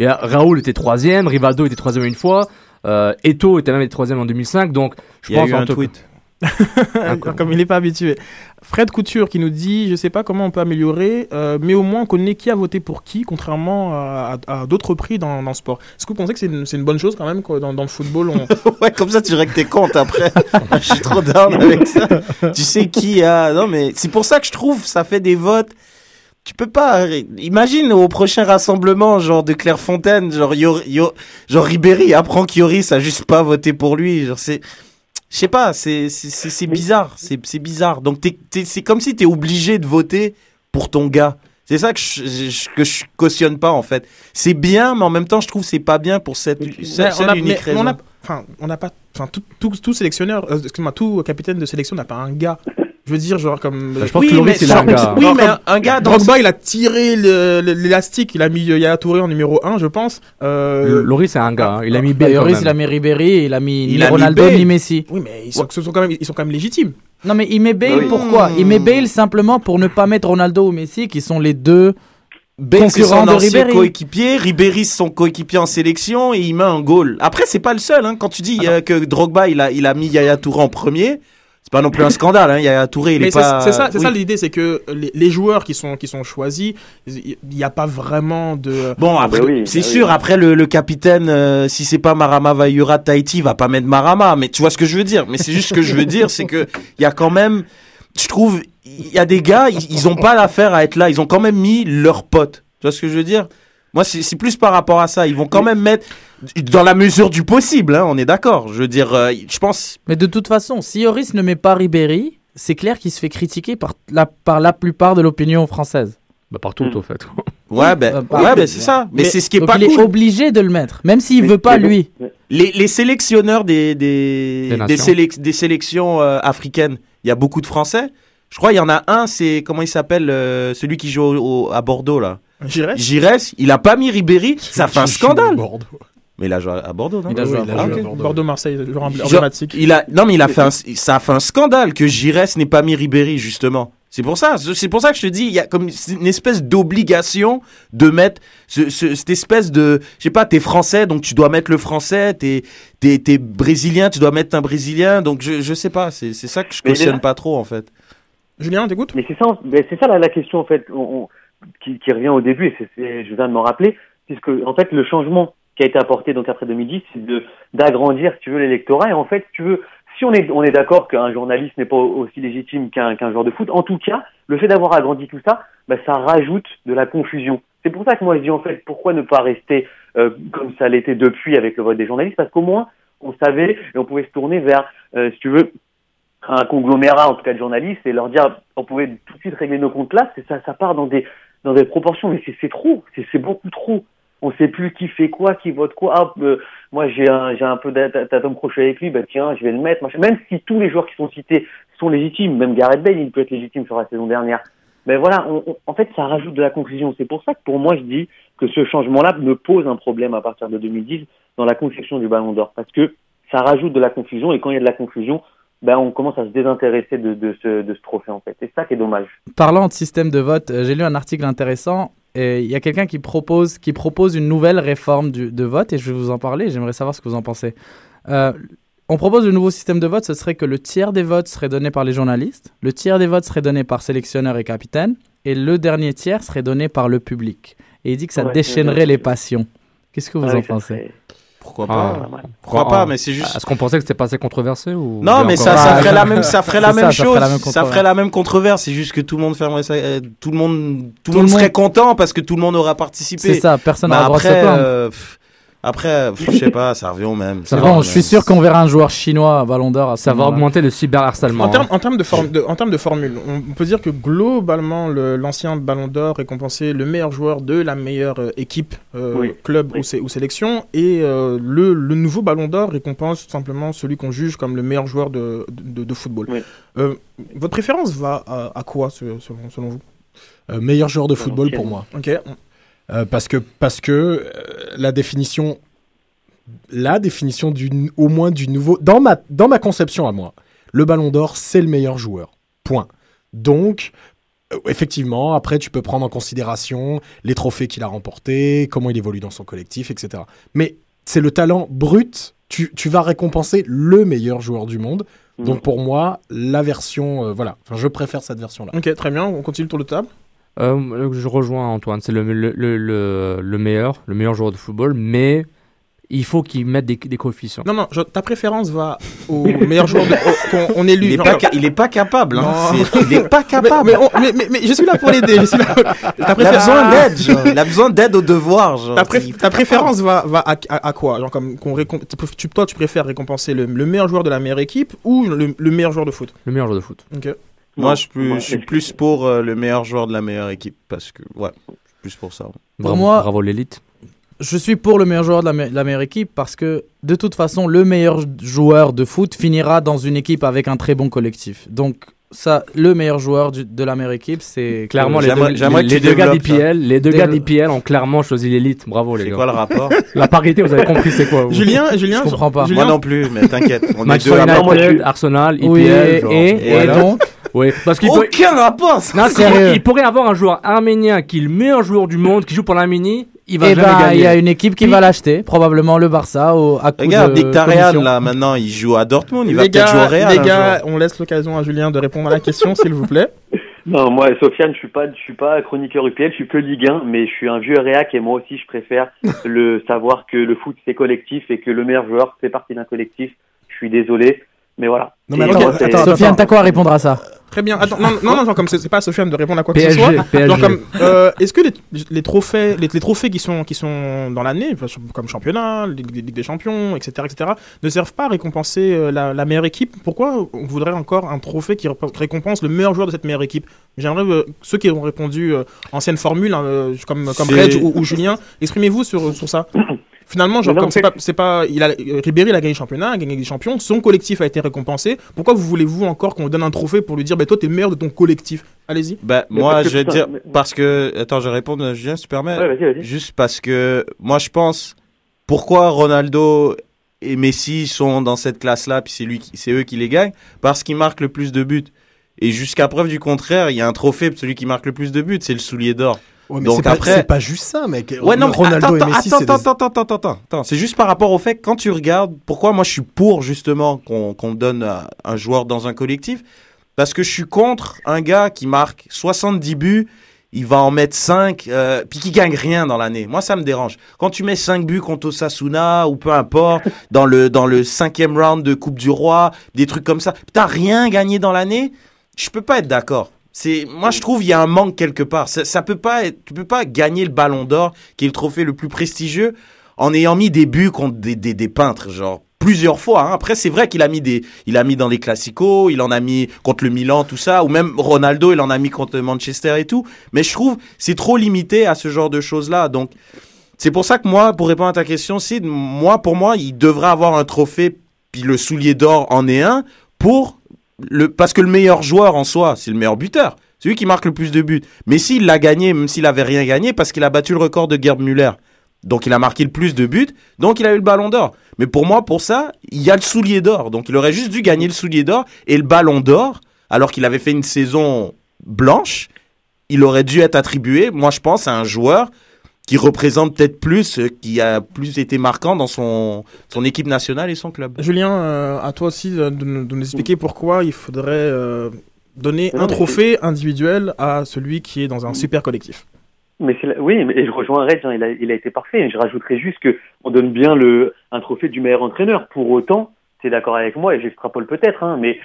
Y a, Raoul était troisième, Rivaldo était troisième une fois, euh, Eto était même troisième en 2005. Donc, je Il y a pense eu en un tweet. Comme il n'est pas habitué. Fred Couture qui nous dit Je sais pas comment on peut améliorer, euh, mais au moins on connaît qui a voté pour qui, contrairement à, à- à d'autres prix dans, dans le sport. Est-ce que vous pensez que c'est une, c'est une bonne chose quand même que dans, dans le football on... ouais, comme ça tu règles tes comptes après. je suis trop down avec ça. Tu sais qui a. Non, mais c'est pour ça que je trouve ça fait des votes. Tu peux pas. Imagine au prochain rassemblement, genre de Clairefontaine, genre, Yor- Yo- genre Ribéry apprend qu'Yoris a juste pas voté pour lui. Genre, c'est. Je sais pas, c'est c'est- c'est- c'est bizarre. C'est c'est bizarre. Donc, t'es- t'es- c'est comme si t'es obligé de voter pour ton gars. C'est ça que je, que je cautionne pas en fait. C'est bien, mais en même temps, je trouve que c'est pas bien pour cette, cette, on seule a- unique mais- mais raison. on a, enfin, on n'a pas, enfin, tout, tout, tout sélectionneur, euh, excuse-moi, tout capitaine de sélection n'a pas un gars. Je veux dire, genre comme. Bah, je pense Oui, que Loris, mais il a un gars. Oui, Genre mais comme- un, gars dans Drogba, il a tiré l'élastique, il a mis Yaya Touré en numéro 1, je pense. Euh, Loris, c'est un gars. hein. Il a mis Bale. Quand il a mis Ribéry, il a mis Il ni a mis Ronaldo Bale. ni Messi. Oui, mais ils sont, ce sont quand même, ils sont quand même légitimes. Non, mais il met Bale Oui. pourquoi? Il met Bale simplement pour ne pas mettre Ronaldo ou Messi, qui sont les deux. Bale, c'est son de ancien Ribéry. coéquipier. Ribéry, son coéquipier en sélection et il met un goal. Après, c'est pas le seul. Hein. Quand tu dis euh, que Drogba, il a, il a mis Yaya Touré en premier, c'est pas non plus un scandale. Hein. Yaya Touré, il mais est c'est pas. c'est ça, c'est Oui. ça l'idée, c'est que les, les joueurs qui sont, qui sont choisis, il n'y a pas vraiment de. Bon, après, bah oui, c'est oui. sûr, après, le, le capitaine, euh, si c'est pas Marama Vayura de Tahiti, il va pas mettre Marama. Mais tu vois ce que je veux dire. Mais c'est juste ce que je veux dire, c'est que il y a quand même, je trouve, il y a des gars, ils, ils ont pas l'affaire à être là. Ils ont quand même mis leurs potes. Tu vois ce que je veux dire? Moi, c'est plus par rapport à ça. Ils vont quand même mettre, dans la mesure du possible, hein, on est d'accord. Je veux dire, euh, je pense, Mais de toute façon, si Yoris ne met pas Ribéry, c'est clair qu'il se fait critiquer par la, par la plupart de l'opinion française. Bah, partout, Mm. au fait. ouais, ben, bah, ouais, ben, c'est ça. Mais, mais- c'est ce qui est pas il est obligé de le mettre, même s'il veut pas lui. Les, les sélectionneurs des, des, Des sélec- des sélections euh, africaines, il y a beaucoup de Français. Je crois il y en a un, c'est comment il s'appelle euh, celui qui joue au- au- à Bordeaux là. Giresse, il a pas mis Ribéry, ça fait un scandale. Bordeaux. Mais il a joué à Bordeaux, non Il a joué à il a Ah, joué ok. à Bordeaux. Bordeaux-Marseille, genre Genre, emblématique. il a non mais il a fait un, ça a fait un scandale que Giresse n'ait pas mis Ribéry justement. C'est pour ça, c'est pour ça que je te dis, il y a comme une espèce d'obligation de mettre ce- ce- cette espèce de, je sais pas, t'es français donc tu dois mettre le français, t'es t'es t'es brésilien, tu dois mettre un brésilien, donc je je sais pas, c'est c'est ça que je cautionne pas trop en fait. Julien, t'écoutes Mais c'est ça, mais c'est ça la, la question en fait, on- on- qui, revient au début et je viens de m'en rappeler, puisque en fait le changement qui a été apporté donc après 2010, c'est d'agrandir, si tu veux, l'électorat et en fait, si tu veux, si on est on est d'accord qu'un journaliste n'est pas aussi légitime qu'un qu'un joueur de foot, en tout cas, le fait d'avoir agrandi tout ça, bah, ça rajoute de la confusion. C'est pour ça que moi je dis en fait, pourquoi ne pas rester euh, comme ça l'était depuis avec le vote des journalistes, parce qu'au moins on savait et on pouvait se tourner vers, euh, si tu veux, un conglomérat en tout cas de journalistes et leur dire on pouvait tout de suite régler nos comptes là, c'est ça part dans des dans des proportions, mais c'est trop, c'est beaucoup trop. On sait plus qui fait quoi, qui vote quoi. Ah, euh, moi j'ai un j'ai un peu d'at- d'atome crochet avec lui, bah tiens, je vais le mettre. machin. Même si tous les joueurs qui sont cités sont légitimes, même Gareth Bale, il peut être légitime sur la saison dernière. Mais voilà, on- on- en fait, ça rajoute de la confusion. C'est pour ça que pour moi, je dis que ce changement-là me pose un problème à partir de 2010 dans la conception du Ballon d'Or, parce que ça rajoute de la confusion et quand il y a de la confusion, ben on commence à se désintéresser de, de, ce, de ce trophée en fait. C'est ça qui est dommage. Parlant de système de vote, euh, j'ai lu un article intéressant. Et il y a quelqu'un qui propose, qui propose une nouvelle réforme du- de vote et je vais vous en parler. J'aimerais savoir ce que vous en pensez. Euh, on propose le nouveau système de vote. Ce serait que le tiers des votes serait donné par les journalistes, le tiers des votes serait donné par sélectionneur et capitaine, et le dernier tiers serait donné par le public. Et il dit que ça Ouais, déchaînerait les passions. Qu'est-ce que vous Ah en oui, pensez? Pourquoi Ah. pas. Pourquoi Ah. pas Mais c'est juste. Est-ce qu'on pensait que c'était pas assez controversé ou Non, mais ça, encore- ça Ah, ferait la même, ça ferait la même ça, ça chose. ferait la même ça ferait la même controverse. C'est juste que tout le monde fermerait ça. euh, Tout le monde, tout, Tout le monde serait monde- content parce que tout le monde aura participé. C'est ça, personne Mais n'a le droit de se après, plaindre. euh, pff, après, pff, je sais pas, ça revient au même. Ça va, je suis sûr qu'on verra un joueur chinois à Ballon d'Or ça va augmenter le cyberharcèlement. En termes, hein. en termes de, forme, de- en termes de formule, on peut dire que globalement, le- l'ancien Ballon d'Or récompensait le meilleur joueur de la meilleure euh, équipe, euh, Oui. club Oui. ou, sé- ou sélection, et euh, le, le nouveau Ballon d'Or récompense tout simplement celui qu'on juge comme le meilleur joueur de, de, de football. Oui. Euh, votre préférence va à, à quoi selon, selon vous? Euh, meilleur joueur de football pour moi. Ok. Euh, parce que, parce que euh, la définition, la définition du, au moins du nouveau, dans ma, dans ma conception à moi, le Ballon d'Or, c'est le meilleur joueur. Point. Donc, euh, effectivement, après, tu peux prendre en considération les trophées qu'il a remportés, comment il évolue dans son collectif, etc. Mais c'est le talent brut. Tu, tu vas récompenser le meilleur joueur du monde. Donc, pour moi, la version, euh, voilà, Enfin, je préfère cette version-là. Ok, très bien. On continue le tour de table. Euh, je rejoins Antoine, c'est le, le, le, le, le meilleur, le meilleur joueur de football, mais il faut qu'il mette des, des coefficients. Non, non, je- ta préférence va au meilleur joueur qu'on on élu. Il est genre- pas, ca- il est pas capable. Hein. C'est- Il est pas mais, capable. mais, on- mais, mais- mais je suis là pour l'aider. besoin d'aide. Il a besoin d'aide au devoir. Genre. Ta, est préférence va, va à, à- à quoi? Genre comme qu'on tu, toi, tu préfères récompenser le, le meilleur joueur de la meilleure équipe ou le, le meilleur joueur de foot? Le meilleur joueur de foot. Ok. Moi, je, suis plus- moi, je suis plus pour euh, le meilleur joueur de la meilleure équipe parce que ouais, je suis plus pour ça. ouais. Bravo, moi- bravo l'élite. Je suis pour le meilleur joueur de la, me- la meilleure équipe parce que de toute façon, le meilleur joueur de foot finira dans une équipe avec un très bon collectif. Donc, ça, le meilleur joueur du- de la meilleure équipe, c'est Clairement, les J'aimerais- deux, les, les deux gars d'IPL, les deux gars d'IPL ont clairement choisi l'élite. Bravo les C'est gars. quoi le rapport La parité, vous avez compris c'est quoi vous Julien, Julien, Je comprends pas. Julien, Moi non plus, mais t'inquiète. On est Manchester deux United, Arsenal, IPL. Oui, et, genre. et, Et et donc, Oui, parce qu'il peut- Aucun rapport. ça. Non, Sérieux. il pourrait avoir un joueur arménien qui est le meilleur joueur du monde, qui joue pour l'Arménie, il va eh jamais ben, gagner. il y a une équipe qui Puis- va l'acheter, probablement le Barça, au, à coup Regarde, commission. là maintenant, il joue à Dortmund, il va les peut-être jouer au Real. les gars, on laisse l'occasion à Julien de répondre à la question, s'il vous plaît. Non, moi, Sofiane, je suis pas, je suis pas chroniqueur UPL, je suis que Ligue 1, mais je suis un vieux réac et moi aussi, je préfère le savoir que le foot c'est collectif et que le meilleur joueur fait partie d'un collectif. Je suis désolé, mais voilà. Non, mais attends, Sofiane, t'as quoi à répondre à ça? Très bien. Attends, non, non, non, genre comme c'est pas à Sofiane de répondre à quoi que ce soit. PSG. Genre comme, euh, est-ce que les, les trophées, les, les trophées qui sont qui sont dans l'année, comme championnat, Ligue, Ligue des Champions, etc., etc., ne servent pas à récompenser euh, la, la meilleure équipe? Pourquoi on voudrait encore un trophée qui récompense le meilleur joueur de cette meilleure équipe? J'aimerais euh, ceux qui ont répondu euh, ancienne formule, hein, comme comme Reg ou, ou Julien, exprimez-vous sur sur ça. Finalement, genre comme c'est pas, c'est pas, il a, Ribéry il a gagné le championnat, a gagné des champions, son collectif a été récompensé. Pourquoi vous voulez-vous encore qu'on donne un trophée pour lui dire, bah toi t'es le meilleur de ton collectif? Allez-y. Bah, Mais moi, je vais dire, mais- parce que. Attends, je vais répondre, euh, Julien, si tu permets. Ouais, vas-y, vas-y. Juste parce que moi, je pense. Pourquoi Ronaldo et Messi sont dans cette classe-là, puis c'est lui, c'est eux qui les gagnent? Parce qu'ils marquent le plus de buts. Et jusqu'à preuve du contraire, il y a un trophée pour celui qui marque le plus de buts, c'est le soulier d'or. Ouais, mais Donc c'est pas- après- c'est pas juste ça, mec. Ouais, non, Ronaldo attends, et Messi, attends, c'est des- attends, attends, attends, attends. C'est juste par rapport au fait que quand tu regardes, pourquoi moi je suis pour justement qu'on qu'on donne à un joueur dans un collectif? Parce que je suis contre un gars qui marque 70 buts, il va en mettre 5, euh, puis qui gagne rien dans l'année. Moi, ça me dérange. Quand tu mets 5 buts contre Osasuna ou peu importe, dans le, dans le cinquième round de Coupe du Roi, des trucs comme ça, t'as rien gagné dans l'année, je peux pas être d'accord. C'est, moi, je trouve il y a un manque quelque part. Ça, ça peut pas être, tu peux pas gagner le Ballon d'Or, qui est le trophée le plus prestigieux, en ayant mis des buts contre des, des, des peintres, genre plusieurs fois. hein. Après, c'est vrai qu'il a mis des, il a mis dans les classicos, il en a mis contre le Milan, tout ça, ou même Ronaldo, il en a mis contre Manchester et tout. Mais je trouve c'est trop limité à ce genre de choses-là. Donc, c'est pour ça que moi, pour répondre à ta question, Sid, moi, pour moi, il devrait avoir un trophée, puis le soulier d'or en est un, pour parce que le meilleur joueur en soi, c'est le meilleur buteur. C'est lui qui marque le plus de buts. Mais s'il l'a gagné, même s'il avait rien gagné, parce qu'il a battu le record de Gerd Müller. Donc il a marqué le plus de buts, donc il a eu le ballon d'or. Mais pour moi, pour ça, il y a le soulier d'or. Donc il aurait juste dû gagner le soulier d'or et le ballon d'or, alors qu'il avait fait une saison blanche, il aurait dû être attribué, moi je pense, à un joueur qui représente peut-être plus, euh, qui a plus été marquant dans son, son équipe nationale et son club. Julien, euh, à toi aussi de, de nous de nous expliquer pourquoi il faudrait euh, donner Non, un trophée individuel à celui qui est dans un super collectif. Mais la- oui, mais et je rejoins Reg, hein, il, a, il a été parfait. Je rajouterais juste que on donne bien le un trophée du meilleur entraîneur. Pour autant, tu es d'accord avec moi et j'extrapole peut-être, hein, mais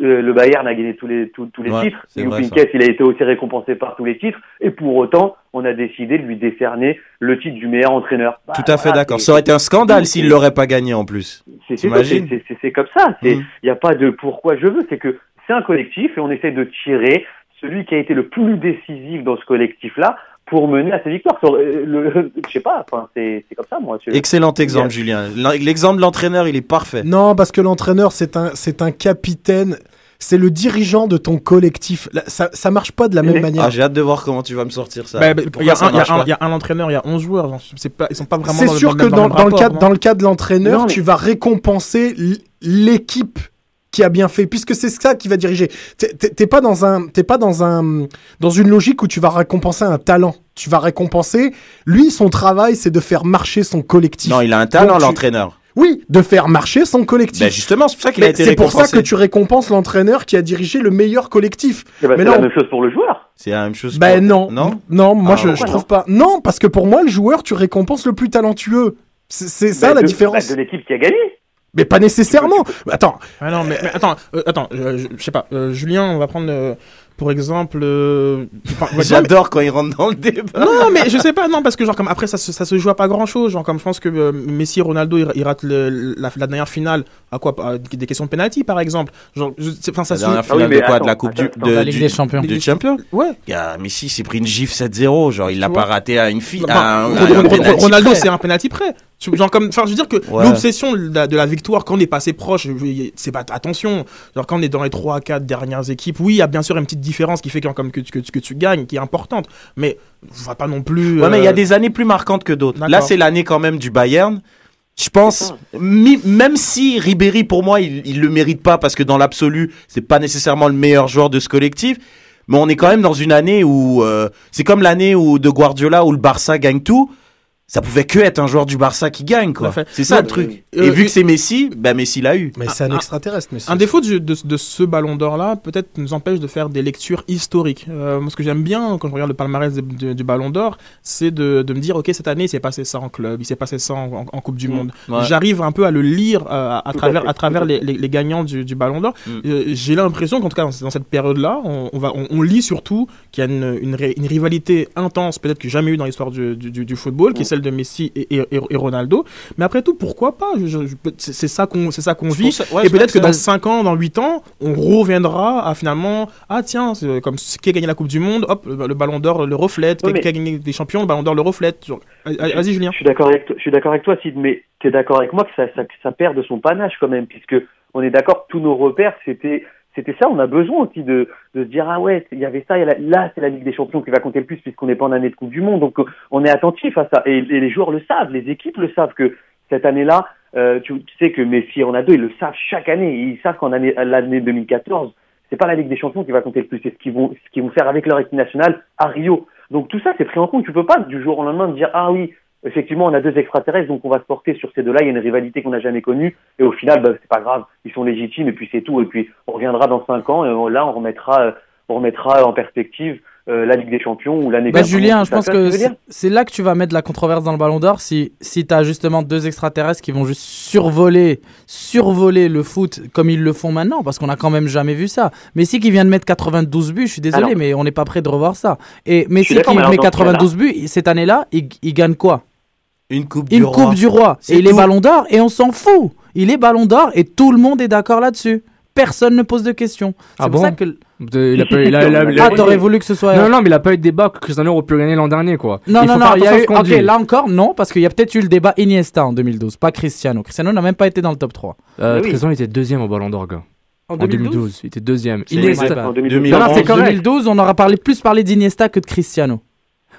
le Bayern a gagné tous les tous, tous les Ouais, titres. Pinkett, il a été aussi récompensé par tous les titres. Et pour autant, on a décidé de lui décerner le titre du meilleur entraîneur. Bah, Tout à fait voilà, d'accord. Ça aurait été un scandale s'il l'aurait pas gagné en plus. c'est comme ça. Il Mm. n'y a pas de pourquoi je veux. C'est que c'est un collectif et on essaie de tirer celui qui a été le plus décisif dans ce collectif-là pour mener à sa victoire. Sur, le- je sais pas. Enfin, c'est c'est comme ça, moi. Excellent exemple, Bien. Julien. L'exemple de l'entraîneur, il est parfait. Non, parce que l'entraîneur, c'est un, c'est un capitaine. C'est le dirigeant de ton collectif. Ça, ça marche pas de la même manière. Ah, j'ai hâte de voir comment tu vas me sortir ça. Bah, bah, il y, a un- y y a entraîneur, il y a 11 joueurs. genre, c'est pas, ils sont pas vraiment C'est dans le- sûr dans que le- dans, dans dans le rapport, cadre, non dans le cadre de l'entraîneur, mais- tu vas récompenser l'équipe qui a bien fait, puisque c'est ça qui va diriger. T'es- pas dans un, t'es pas dans un, dans une logique où tu vas récompenser un talent. Tu vas récompenser. Lui, son travail, c'est de faire marcher son collectif. Non, il a un talent, l'entraîneur. Oui, de faire marcher son collectif. Ben justement, c'est pour ça qu'il a été c'est pour ça que tu récompenses l'entraîneur qui a dirigé le meilleur collectif. Eh ben, Mais c'est la non. même chose pour le joueur. C'est la même chose. Ben pour- non, Non non, moi Ah, je, je trouve non pas. Non, parce que pour moi le joueur tu récompenses le plus talentueux. C'est ça Bah, la de- différence. de l'équipe qui a gagné. Mais pas nécessairement. Attends, Ah non, mais, mais attends, euh, attends, euh, je je sais pas. euh, Julien, on va prendre euh, pour exemple. euh, enfin, J'adore quand il rentre dans le débat. Non, mais je sais pas, non, parce que genre comme après ça, se- ça se joue à pas grand chose. Genre comme je pense que euh, Messi, et Ronaldo, ils, ils ratent le- la, la dernière finale à quoi à des questions de penalty par exemple. Genre, enfin ça La se. dernière Ah oui, finale de quoi De la Coupe du, attends, de, la Ligue du- des Champions. Du champion Ouais. Messi s'est pris une gifle 7-0. Genre, il l'a pas raté à une fille. Bah, penalty Ronaldo, c'est un penalty près. Genre comme, enfin, je veux dire que Ouais. l'obsession de la, de la victoire quand on est passé proche, c'est pas attention. Genre quand on est dans les 3 4 dernières équipes, oui, il y a bien sûr une petite différence qui fait que, comme que, tu- que, tu- que tu gagnes, qui est importante. Mais on va pas non plus. Ouais, mais il y a euh, des années plus marquantes que d'autres. Là, c'est l'année quand même du Bayern. Je pense, même si Ribéry, pour moi, il, il le mérite pas parce que dans l'absolu, c'est pas nécessairement le meilleur joueur de ce collectif. Mais on est quand même dans une année où euh, c'est comme l'année où de Guardiola où le Barça gagne tout. Ça pouvait que être un joueur du Barça qui gagne, quoi. C'est ça Non, le truc. euh, Et vu euh, que c'est Messi, bah Messi l'a eu. mais c'est un un- extraterrestre. Mais Un défaut de, de, de ce ballon d'or là, peut-être nous empêche de faire des lectures historiques. Euh, moi, ce que j'aime bien quand je regarde le palmarès de- de- du ballon d'or, c'est de, de me dire, ok, cette année, il s'est passé ça en club, il s'est passé ça en, en- en Coupe du Mm. Monde. Ouais. J'arrive un peu à le lire euh, à, travers, à travers les, les- les gagnants du, du ballon d'or. Mm. Euh, J'ai l'impression qu'en tout cas, dans, dans cette période-là, on, on va, on, on lit surtout qu'il y a une, une, rivalité intense, peut-être que jamais eu dans l'histoire du, du, du- du football, qui est Mm. Celle de Messi et, et, et- et Ronaldo. Mais après tout, pourquoi pas? Je- je- je peux- C'est ça qu'on c'est ça qu'on C'est vit. pour ça- ouais, et peut-être que dans 5 ans, dans 8 ans, on reviendra à finalement, ah tiens, c'est comme ce qui a gagné la Coupe du Monde, hop, le, le ballon d'or le reflète, Ouais, qui, mais- qui a gagné des champions, le ballon d'or le reflète. Vas-y Julien. Je suis d'accord avec toi, je suis d'accord avec toi, Sid, mais tu es d'accord avec moi que ça, ça perd de son panache quand même, puisque on est d'accord que tous nos repères, c'était c'était ça, on a besoin aussi de, de se dire, ah ouais, il y avait ça, a là c'est la Ligue des Champions qui va compter le plus puisqu'on n'est pas en année de Coupe du Monde, donc on est attentif à ça, et, les joueurs le savent, les équipes le savent, que cette année-là, euh, tu, sais que Messi et Ronaldo, ils le savent chaque année, ils savent qu'en année, l'année 2014, c'est pas la Ligue des Champions qui va compter le plus, c'est ce qu'ils vont, ce qu'ils vont faire avec leur équipe nationale à Rio. Donc tout ça, c'est pris en compte. Tu peux pas du jour au lendemain dire ah oui, effectivement, on a deux extraterrestres, donc on va se porter sur ces deux-là. Il y a une rivalité qu'on n'a jamais connue, et au final, bah, c'est pas grave, ils sont légitimes, et puis c'est tout. Et puis on reviendra dans cinq ans, et là, on remettra, euh, on remettra en perspective la Ligue des Champions ou l'année. Bah, dernière. Julien, je pense tu que c'est c'est là que tu vas mettre la controverse dans le Ballon d'Or si si t'as justement deux extraterrestres qui vont juste survoler survoler le foot comme ils le font maintenant parce qu'on a quand même jamais vu ça. Messi qui vient de mettre 92 buts, je suis désolé Alors- mais on n'est pas prêt de revoir ça. Et Messi qui met dans ce 92 buts cette année-là, il, il gagne quoi? Une coupe Une du Coupe Roi. du Roi C'est et il est. Ballon d'Or et on s'en fout. Il est Ballon d'Or et tout le monde est d'accord là-dessus. Personne ne pose de questions. C'est Ah pour bon? ça que il a pas- il a- il a- il a- ah t'aurais voulu que ce soit Non, non, mais il a pas eu de débat que Cristiano aurait pu gagner l'an dernier, quoi. Non, Il non, non, il y a eu. Ok, dit. là encore, non, parce qu'il y a peut-être eu le débat Iniesta en 2012, pas Cristiano. Cristiano n'a même pas été dans le top 3. Euh, oui. Cristiano était deuxième au Ballon d'Or, gars. En 2012, il était deuxième. Iniesta- En 2000. 2012. Non, non, En c'est correct. 2012, on aura parlé plus parlé d'Iniesta que de Cristiano.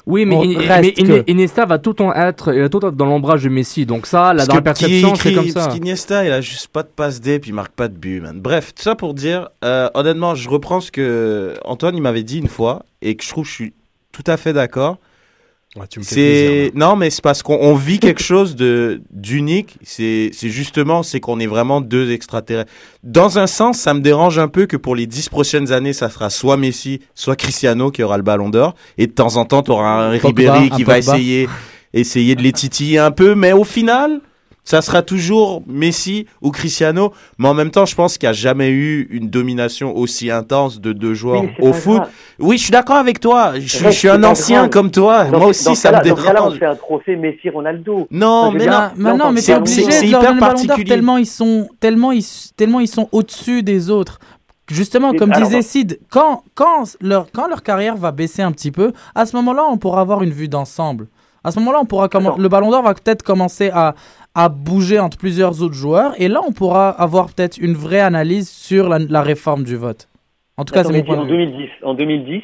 Oui, mais, In- que- Iniesta va tout en être, il va tout être dans l'ombrage de Messi. Donc ça, là, Parce dans la perception, c'est comme ça. Parce qu'Iniesta, il a juste pas de passe D, puis il marque pas de but, man. Bref, tout ça pour dire, euh, honnêtement, je reprends ce que Antoine il m'avait dit une fois, et que je trouve que je suis tout à fait d'accord. Ouais, tu me fais plaisir, C'est non, mais c'est parce qu'on on vit quelque chose de d'unique. C'est c'est justement c'est qu'on est vraiment deux extraterrestres. Dans un sens, ça me dérange un peu que pour les dix prochaines années, ça sera soit Messi, soit Cristiano qui aura le Ballon d'Or, et de temps en temps, tu auras un Pogba, Ribéry un qui va essayer essayer de les titiller un peu, mais au final. Ça sera toujours Messi ou Cristiano, mais en même temps, je pense qu'il n'y a jamais eu une domination aussi intense de deux joueurs Oui, au foot. grave. Oui, je suis d'accord avec toi. Je, suis- Reste, je suis un ancien grave. comme toi. Dans- Moi aussi, ça me cas-là- dans cas-là, on dérange. fait un trophée Messi-Ronaldo. Non, mais dire, Mais non, mais c'est- hyper particulier. tellement ils sont, tellement ils, tellement ils sont au-dessus des autres. Justement, comme alors, disait Sid, quand, quand, leur, quand leur carrière va baisser un petit peu, à ce moment-là, on pourra avoir une vue d'ensemble. À ce moment-là, on pourra le ballon d'or va peut-être commencer à, à bouger entre plusieurs autres joueurs. Et là, on pourra avoir peut-être une vraie analyse sur la, la réforme du vote. En tout cas, c'est mon point en de vue. 2010, en 2010,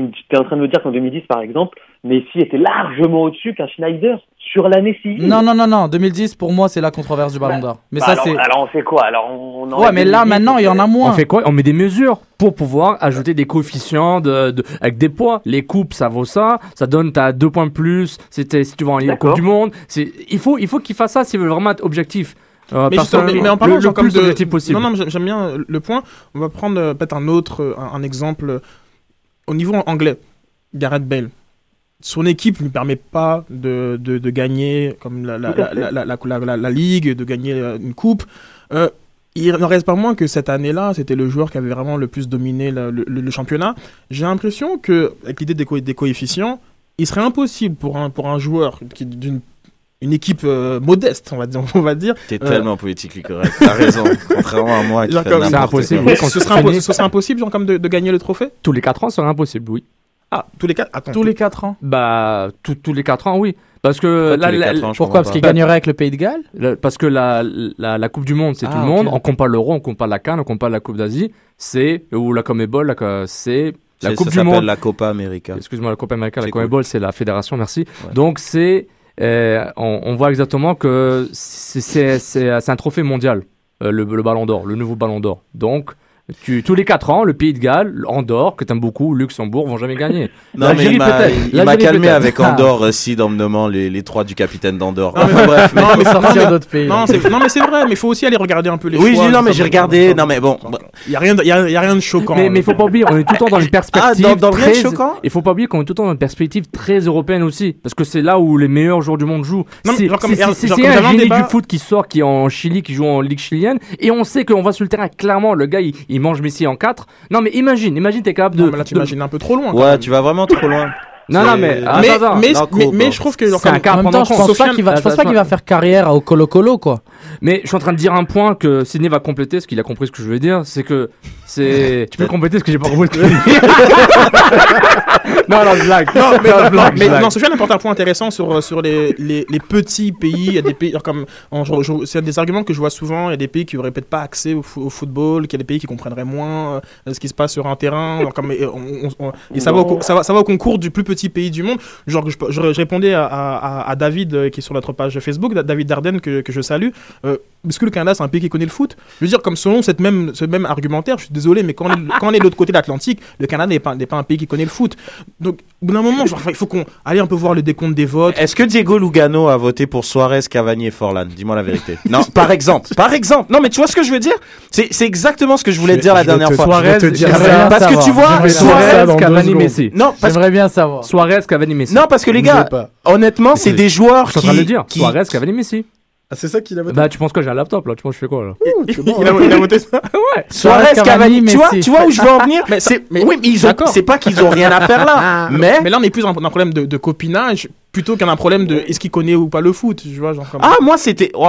tu es en train de me dire qu'en 2010, par exemple, Messi était largement au-dessus qu'un Schneider sur l'année civile. Non, non, non, non. 2010, pour moi, c'est la controverse du ballon Bah, d'or. Mais Bah ça, alors, c'est. alors on fait quoi? Alors on, Ouais, mais là, 2010, maintenant, il y en a moins. On fait quoi? On met des mesures pour pouvoir ajouter des coefficients de, de- avec des poids. Les coupes, ça vaut ça. Ça donne t'as deux points de plus. C'était si tu vas en Coupe du Monde. C'est il faut il faut qu'il fasse ça s'il veut vraiment être objectif. Euh, Mais, en parlant le, genre le comme plus de... possible. Non, non, j'aime- bien le point. On va prendre euh, peut-être un autre, euh, un, un exemple. Au niveau anglais, Gareth Bale. Son équipe ne lui permet pas de, de, de gagner comme la, la, la, la, la, la- la- la ligue, de gagner euh, une coupe. Euh, il n'en reste pas moins que cette année-là, c'était le joueur qui avait vraiment le plus dominé le, le- le championnat. J'ai l'impression que, avec l'idée des, co- des coefficients, il serait impossible pour un, pour un joueur qui d'une une équipe euh, modeste, on va dire, on va dire T'es Euh. tellement politique correct. T'as raison. Contrairement à moi qui Genre comme- C'est impossible. Oui, ce, serait impo- ce serait impossible genre, comme de, de gagner le trophée? Tous les 4 ans, c'est impossible, oui. Ah, tous les quatre Attends. Tous les 4 ans? Bah, tout- tous les 4 ans, oui. Parce que Pourquoi la- ans, Parce qu'il pas. gagnerait avec le Pays de Galles parce que la, la, la Coupe du Monde, c'est Ah, tout le monde. ok. On compte pas l'Euro, on compte pas la Cannes, on compte pas la Coupe d'Asie. C'est ou la Comebol, la- c'est la C'est- Coupe ça du s'appelle Monde. la Copa América. Excuse-moi, la Coupe américaine, la C'est cool. Comebol, c'est la fédération, merci. Ouais. Donc, c'est, euh, on, voit exactement que c'est, un trophée mondial, euh, le ballon d'or, le nouveau ballon d'or. Donc, tu, tous les 4 ans, le Pays de Galles, Andorre, que t'aimes beaucoup, Luxembourg, vont jamais gagner. Non, mais il m'a, il calmé avec Ah. Andorre aussi en me nommant les, les trois du capitaine d'Andorre. Non, mais- Enfin, bref. Non, mais, sortir mais- d'autres pays. non, c'est, non, mais c'est vrai, mais il faut aussi aller regarder un peu les Oui, choix. non, mais j'ai regardé. Non, mais bon. Il n'y a, rien de- y a, il y a rien de choquant. Mais, mais il faut pas oublier, on est tout le temps dans une perspective Ah, dans, très... choquant Il faut pas oublier qu'on est tout le temps dans une perspective très européenne aussi, parce que c'est là où les meilleurs joueurs du monde jouent. Non, mais C'est genre comme- c'est- genre un génie du foot qui sort, qui est en Chili, qui joue en Ligue chilienne, et on sait qu'on va sur le terrain, clairement, le gars, il, il mange Messi en 4. Non, mais imagine, imagine, t'es capable de... Non, mais là, tu de- imagines un peu trop loin. quand Ouais, même. tu vas vraiment trop loin. Non, non, mais... Ah, mais, attends, mais, non, mais, cool, mais bon. je trouve que genre, C'est un En même temps, je pense pas qu'il va, je pense pas Attends, qu'il va faire carrière au Colo Colo quoi. Mais je suis en train de dire un point que Sidney va compléter, ce qu'il a compris ce que je veux dire, c'est que c'est... Tu peux compléter ce que j'ai pas compris ce que tu veux dire Non, non, blague. Non, mais, Non, non, blague, mais blague. non, Sofiane apporte un point intéressant sur, sur les, les, les petits pays. Il y a des pays comme. C'est des arguments que je vois souvent. Il y a des pays qui n'auraient peut-être pas accès au, fo- au football, qu'il y a des pays qui comprendraient moins euh, ce qui se passe sur un terrain. genre comme, et, on- on- on- et ça, va au, ça, va, ça va au concours du plus petit pays du monde. Genre, je, je- répondais à, David euh, qui est sur notre page Facebook, Da- David Dardenne, que, que je salue. Euh, est-ce que le Canada, c'est un pays qui connaît le foot Je veux dire, comme selon cette même, ce même argumentaire, je suis désolé, mais quand on est, quand on est de l'autre côté de l'Atlantique, le Canada n'est pas, n'est pas un pays qui connaît le foot. Donc, au bout d'un moment, genre, il faut qu'on aille un peu voir le décompte des votes. Est-ce que Diego Lugano a voté pour Suarez, Cavani et Forlan? Dis-moi la vérité. Non, par exemple. Par exemple. Non, mais tu vois ce que je veux dire? C'est c'est exactement ce que je voulais Je- te dire la dernière te- fois. je vais te dire Parce que tu vois, Suarez, Cavani. Messi. Non, parce, J'aimerais bien savoir. Suarez, Cavani, Messi. non, parce que les gars, honnêtement, c'est des joueurs Je suis en qui. train de le dire. qui- Suarez, Cavani, Messi. Ah, c'est ça qu'il a voté Bah, tu penses que j'ai un laptop là Tu penses que je fais quoi là il, a, il a voté ça. Suarez, Suarez, Cavani, Cavani, tu vois, tu vois où je veux en venir Mais C'est- mais- oui, mais ils ont. C'est pas qu'ils ont rien à faire là, mais. Mais là, on est plus dans un problème de, de copinage plutôt qu'un problème de est-ce qu'il connaît ou pas le foot. Tu vois, genre comme. Ah, moi, c'était. Ouais,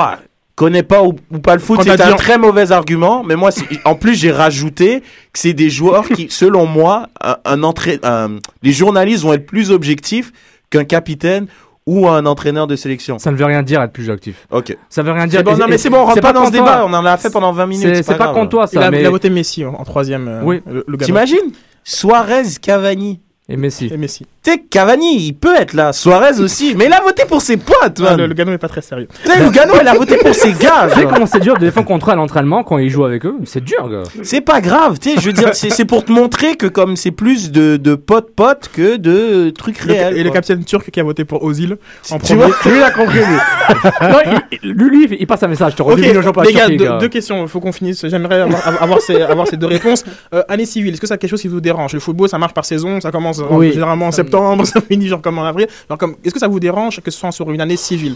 connais pas ou, ou pas le foot, dit un en- très mauvais argument. Mais moi, c'est- en plus, j'ai rajouté que c'est des joueurs qui, selon moi, un, un entra- un- les journalistes vont être plus objectifs qu'un capitaine ou un entraîneur de sélection. Ça ne veut rien dire être plus actif. Ok. Ça veut rien dire. C'est bon, non, mais c'est bon, on rentre pas dans ce contre débat. toi. On en a fait pendant 20 minutes. C'est pas contre toi il, ça, a, mais il a voté Messi en, en troisième. euh, Oui. Le, le Ghana. T'imagines Suarez, Cavani. Et Messi. Et Messi. Tu sais, Cavani, il peut être là. Suarez aussi. Mais il a voté pour ses potes, Ah, man. le, le Gano est pas très sérieux. Tu sais, Lugano, il a voté pour ses gars. Tu sais comment c'est dur de défendre contre eux à l'entraînement quand ils jouent avec eux? C'est dur, gars. C'est pas grave, tu sais, je veux dire, c'est c'est pour te montrer que comme c'est plus de, de potes-potes que de trucs Le- réels. et le quoi. capitaine turc qui a voté pour Ozil en Tu premier. vois Lui, il a compris, lui. non, il- lui, lui, il passe un message. Je te Ok, redis aux gens pas les gars, Turquie, deux, deux questions, il faut qu'on finisse. J'aimerais avoir, avoir ces, avoir ces deux réponses. Euh, année civile, est-ce que c'est quelque chose qui vous dérange? Le football, ça marche par saison, ça commence Oui. généralement en septembre, ça finit genre comme en avril. Alors, comme, est-ce que ça vous dérange que ce soit sur une année civile?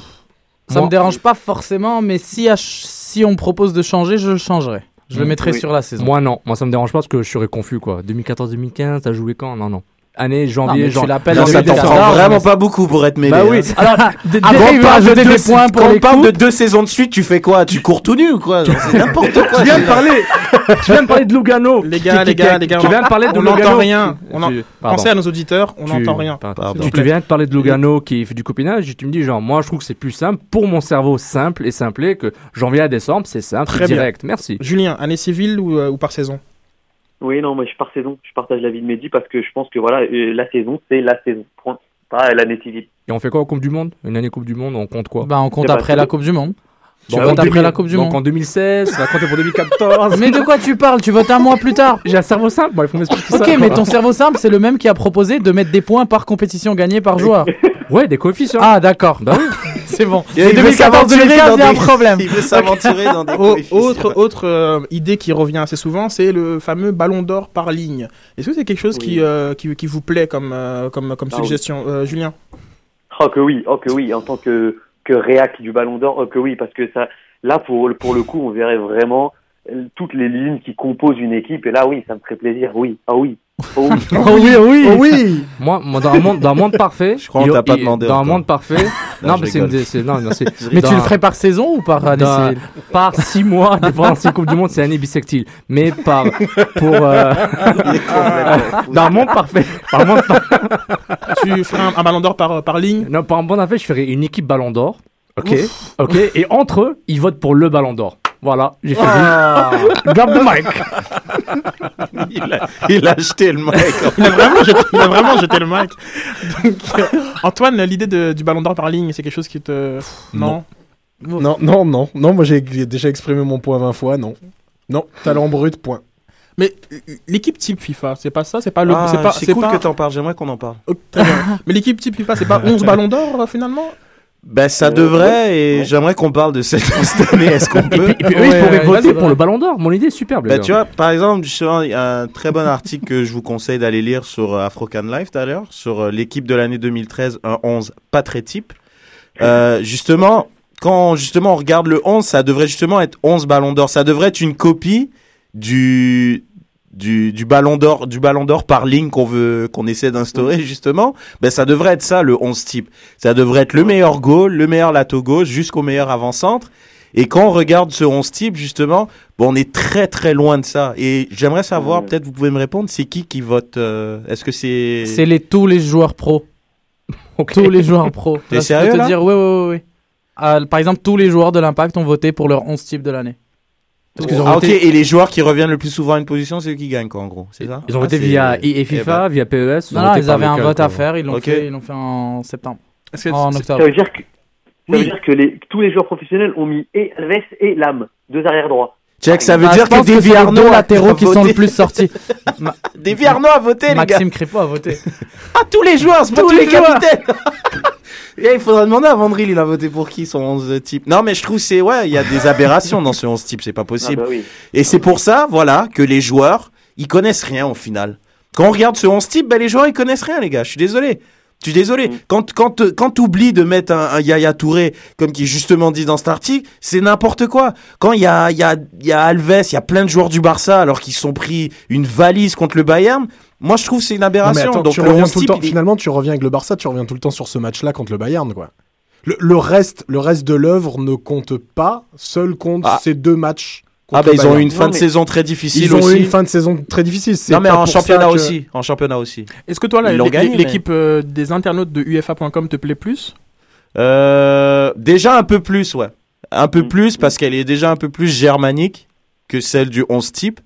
Ça Moi- me dérange pas forcément, mais si, si on me propose de changer, je le changerai. Je le Mm. mettrai Oui. sur la saison. Moi, non. Moi, ça me dérange pas parce que je serais confus, quoi. 2014-2015, t'as joué quand? Non, non. Année Non, janvier, mais tu janvier. l'appelles Non, en ça t'en prend vraiment pas beaucoup pour être mêlé. Bah oui. hein. Alors, des points pour les parle coups. de deux saisons de suite, tu fais quoi? Tu cours tout nu ou quoi? Genre, C'est n'importe quoi. Tu viens de parler. tu viens de parler de Lugano. Les gars, les gars, les gars, Tu viens de parler de on Lugano. n'entend rien. On en- Tu- pardon. Pensez à nos auditeurs, on Tu- n'entend rien. Tu, tu viens de parler de Lugano qui fait du copinage et tu me dis genre moi je trouve que c'est plus simple pour mon cerveau simple et simplé que janvier à décembre c'est simple Très c'est bien. direct merci Julien, année civile ou, euh, ou par saison? Oui, non, moi je par saison. Je partage l'avis de Mehdi parce que je pense que voilà, euh, la saison, c'est la saison. Point. Pas l'année civile. et on fait quoi en Coupe du Monde? Une année Coupe du Monde on compte quoi? Bah, on compte après sûr. la Coupe du Monde. Tu Donc, comptes en après 2000 la Coupe du donc Monde. en 2016 ça va compter pour 2014 Mais de quoi tu parles? Tu votes un mois plus tard. j'ai un cerveau simple moi il faut m'expliquer ça Ok, mais ton cerveau simple, c'est le même qui a proposé de mettre des points par compétition gagnée par joueur. ouais des coefficients Ah, d'accord. bah oui C'est bon. Veut 2014-2015, s'aventurer il y a un problème. Il veut s'aventurer dans des Oh, autre autre euh, idée qui revient assez souvent, c'est le fameux ballon d'or par ligne. Est-ce que c'est quelque chose qui, Oui. euh, qui, qui vous plaît comme, euh, comme, comme Ah oui. suggestion Euh, Julien? Oh que oui, oh que oui, en tant que, que réac du ballon d'or, oh que oui, parce que ça, là pour, pour le coup, on verrait vraiment toutes les lignes qui composent une équipe, et là oui, ça me ferait plaisir, oui, ah oui, oh oui. Oh oui, oui. Oh oui moi, moi dans un monde dans un monde parfait Je crois qu'on t'a pas demandé dans un monde parfait Non, mais c'est une non, non, c'est Mais tu le ferais par saison ou par année dans- par 6 mois dépendant si Coupe du Monde c'est année bisextile mais par pour euh, dans un monde parfait par monde parfait Tu ferais un, un ballon d'or par, par ligne? Non, par un bon affaire, je ferais une équipe Ballon d'Or. Ok. Ok. Et entre eux, ils votent pour le Ballon d'Or. Voilà, j'ai fait une. Grab the mic. il, a, il a acheté le mec. il a, vraiment jeté, il a vraiment jeté le mic. Donc, euh, Antoine, l'idée du ballon d'or par ligne, c'est quelque chose qui te. Non, Non, non, non, non, moi j'ai déjà exprimé mon point 20 fois, non. Non, talent brut, point. Mais euh, l'équipe type FIFA, c'est pas ça? C'est pas le. Ah, c'est cool pas- que t'en parles, j'aimerais qu'on en parle. Oh, très bien. Mais l'équipe type FIFA, c'est pas 11 ballons d'or euh, finalement? Ben ça Euh, devrait et j'aimerais qu'on parle de cette, cette année. Est-ce qu'on peut Et puis eux, Ouais, ils pourraient ouais, voter pour le Ballon d'Or. Mon idée est superbe. Ben, tu vois, par exemple, justement, il y a un très bon article que je vous conseille d'aller lire sur euh, Afrocan Life tout à l'heure, sur euh, l'équipe de l'année 2013, un 11 pas très type. Euh, justement, quand justement on regarde le 11, ça devrait justement être 11 ballons d'or. Ça devrait être une copie du du, du ballon d'or du ballon d'or par ligne qu'on veut qu'on essaie d'instaurer justement ben ça devrait être ça le 11 type ça devrait être le meilleur goal le meilleur lato gauche jusqu'au meilleur avant-centre et quand on regarde ce 11 type justement bon on est très très loin de ça et j'aimerais savoir peut-être vous pouvez me répondre c'est qui qui vote euh, est-ce que c'est C'est les, tous les joueurs pro. Tous les joueurs pro. T'es Là, je peux sérieux, te là? dire, oui, oui, oui. Ah, par exemple, tous les joueurs de l'Impact ont voté pour leur 11 type de l'année. Parce qu'ils ont ah ok et les joueurs qui reviennent le plus souvent à une position c'est eux qui gagnent quoi en gros c'est ça ils ont Ah, voté via et FIFA, ben, via PES. Non, ils avaient un vote quoi. à faire, ils l'ont fait, ils l'ont fait en septembre. Est-ce que En c'est- octobre. Ça veut dire que, ça Oui. veut dire que les, tous les joueurs professionnels ont mis et Alves et Lam, deux arrière droits. Check, ça veut Bah, dire pense que c'est Davy les Arnaud deux a- latéraux qui sont le plus sortis. Davy Arnaud a voté les gars Maxime Crépeau a voté. Ah, tous les joueurs, c'est pas Tous tous, les, les joueurs. capitaines. Et il faudra demander à Vandril, il a voté pour qui son 11 type Non, mais je trouve c'est ouais, il y a des aberrations dans ce 11 type, c'est pas Ah possible. bah oui. Et c'est pour ça, voilà, que les joueurs, ils connaissent rien au final. Quand on regarde ce 11 type, ben les joueurs ils connaissent rien les gars. Je suis désolé. Je suis désolé. Mm. Quand quand quand t'oublies de mettre un, un Yaya Touré comme qui est justement dit dans cet article, c'est n'importe quoi. Quand il y a y a il y a Alves, il y a plein de joueurs du Barça alors qu'ils sont pris une valise contre le Bayern. Moi je trouve que c'est une aberration. attends, Donc tu le reviens 11 tout le temps, il finalement, tu reviens avec le Barça, tu reviens tout le temps sur ce match-là contre le Bayern, quoi. Le, le reste, le reste de l'œuvre ne compte pas, seul compte Ah. ces deux matchs. Ah bah ils ont eu une fin Non, de saison très difficile Ils ont aussi. eu une fin de saison très difficile. Non mais pas en championnat que- aussi, en championnat aussi. Est-ce que toi, Ils l'équipe euh, des internautes de UFA.com te plaît plus? Euh, déjà un peu plus, ouais. Un peu Mm. plus parce qu'elle est déjà un peu plus germanique que celle du 11 type.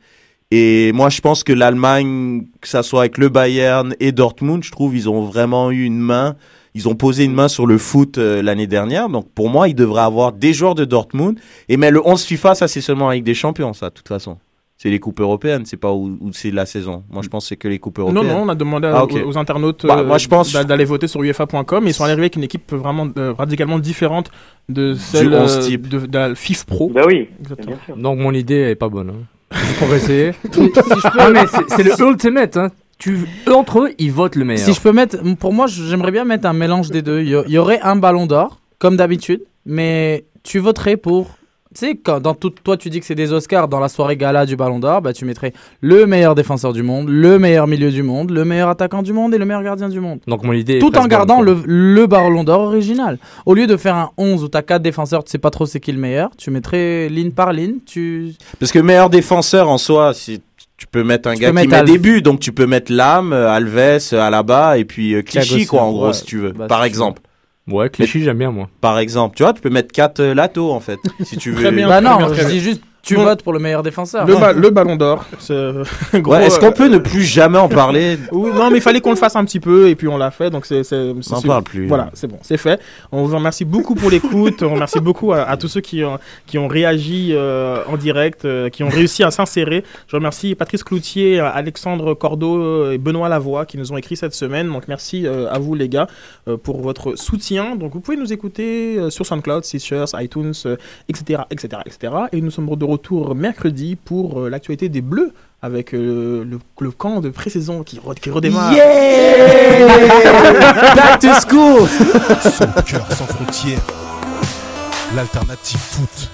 Et moi, je pense que l'Allemagne, que ça soit avec le Bayern et Dortmund, je trouve ils ont vraiment eu une main. Ils ont posé une main sur le foot euh, l'année dernière. Donc pour moi, ils devraient avoir des joueurs de Dortmund. Et mais le 11 FIFA, ça c'est seulement avec des champions, ça, de toute façon. C'est les coupes européennes, c'est pas où, où c'est la saison. Moi, je pense que c'est que les coupes Non, européennes. non, on a demandé à- Ah, aux, aux internautes Bah, euh, moi, je pense- d'a- d'aller voter sur UEFA.com. Ils sont arrivés avec une équipe vraiment euh, radicalement différente de celle 11 type. de, de la FIF Pro. Bah oui, Exactement. bien sûr. Donc mon idée est pas bonne. Hein. Essayer. Si ah mais c'est le ultimate. Hein. Tu, entre eux, ils votent le meilleur. Si je peux mettre, pour moi, j'aimerais bien mettre un mélange des deux. Il y, a- il y aurait un ballon d'or, comme d'habitude, mais tu voterais pour. Tu sais, quand dans tout, toi tu dis que c'est des Oscars dans la soirée gala du ballon d'or, bah, tu mettrais le meilleur défenseur du monde, le meilleur milieu du monde, le meilleur attaquant du monde et le meilleur gardien du monde. Donc mon idée. est Tout en gardant le, le ballon d'or original. Au lieu de faire un 11 où tu as 4 défenseurs, tu sais pas trop c'est qui le meilleur, tu mettrais ligne par ligne. Tu... Parce que meilleur défenseur en soi, si tu peux mettre un Tu gars peux qui mettre met Alves. des buts, donc tu peux mettre Lame, euh, Alves, euh, Alaba et puis euh, Clichy quoi en gros ouais. si tu veux. Bah, par exemple. Ouais, Clichy, j'aime bien moi. Par exemple, tu vois, tu peux mettre 4 Lato en fait si tu veux. Très bien. Bah non, très bien, je dis juste, tu Bon. votes pour le meilleur défenseur. Le, ba- le ballon d'or. Ouais, Est-ce qu'on euh, peut ne plus jamais en parler Oui, non, mais il fallait qu'on le fasse un petit peu et puis on l'a fait. Donc c'est. On parle plus. Voilà, c'est bon, c'est fait. On vous remercie beaucoup pour l'écoute. on remercie beaucoup à, à tous ceux qui ont, qui ont réagi euh, en direct, euh, qui ont réussi à s'insérer. Je remercie Patrice Cloutier, Alexandre Cordeau et Benoît Lavoie qui nous ont écrit cette semaine. Donc merci euh, à vous les gars euh, pour votre soutien. Donc vous pouvez nous écouter euh, sur SoundCloud, Stitcher, iTunes, euh, etc., etc., etc. Et nous sommes de retour mercredi pour euh, l'actualité des Bleus avec euh, le, le camp de pré-saison qui, re- qui redémarre. Back to school Son cœur sans frontières. L'alternative foot.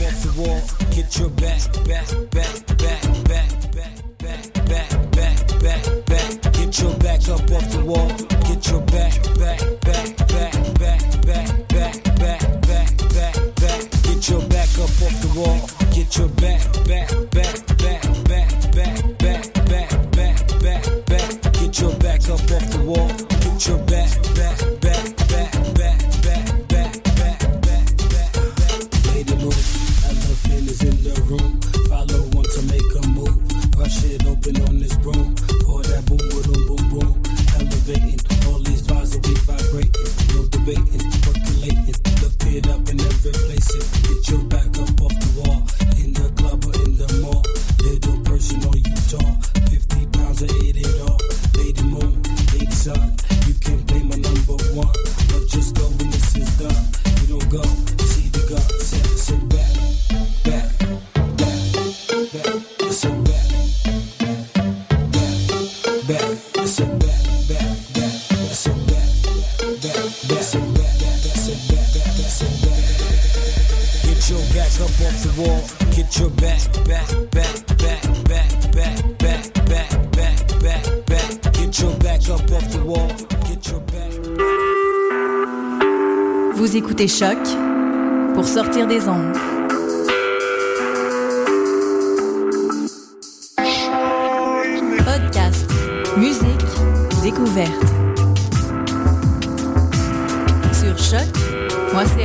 Off the wall. Get your back, back, back,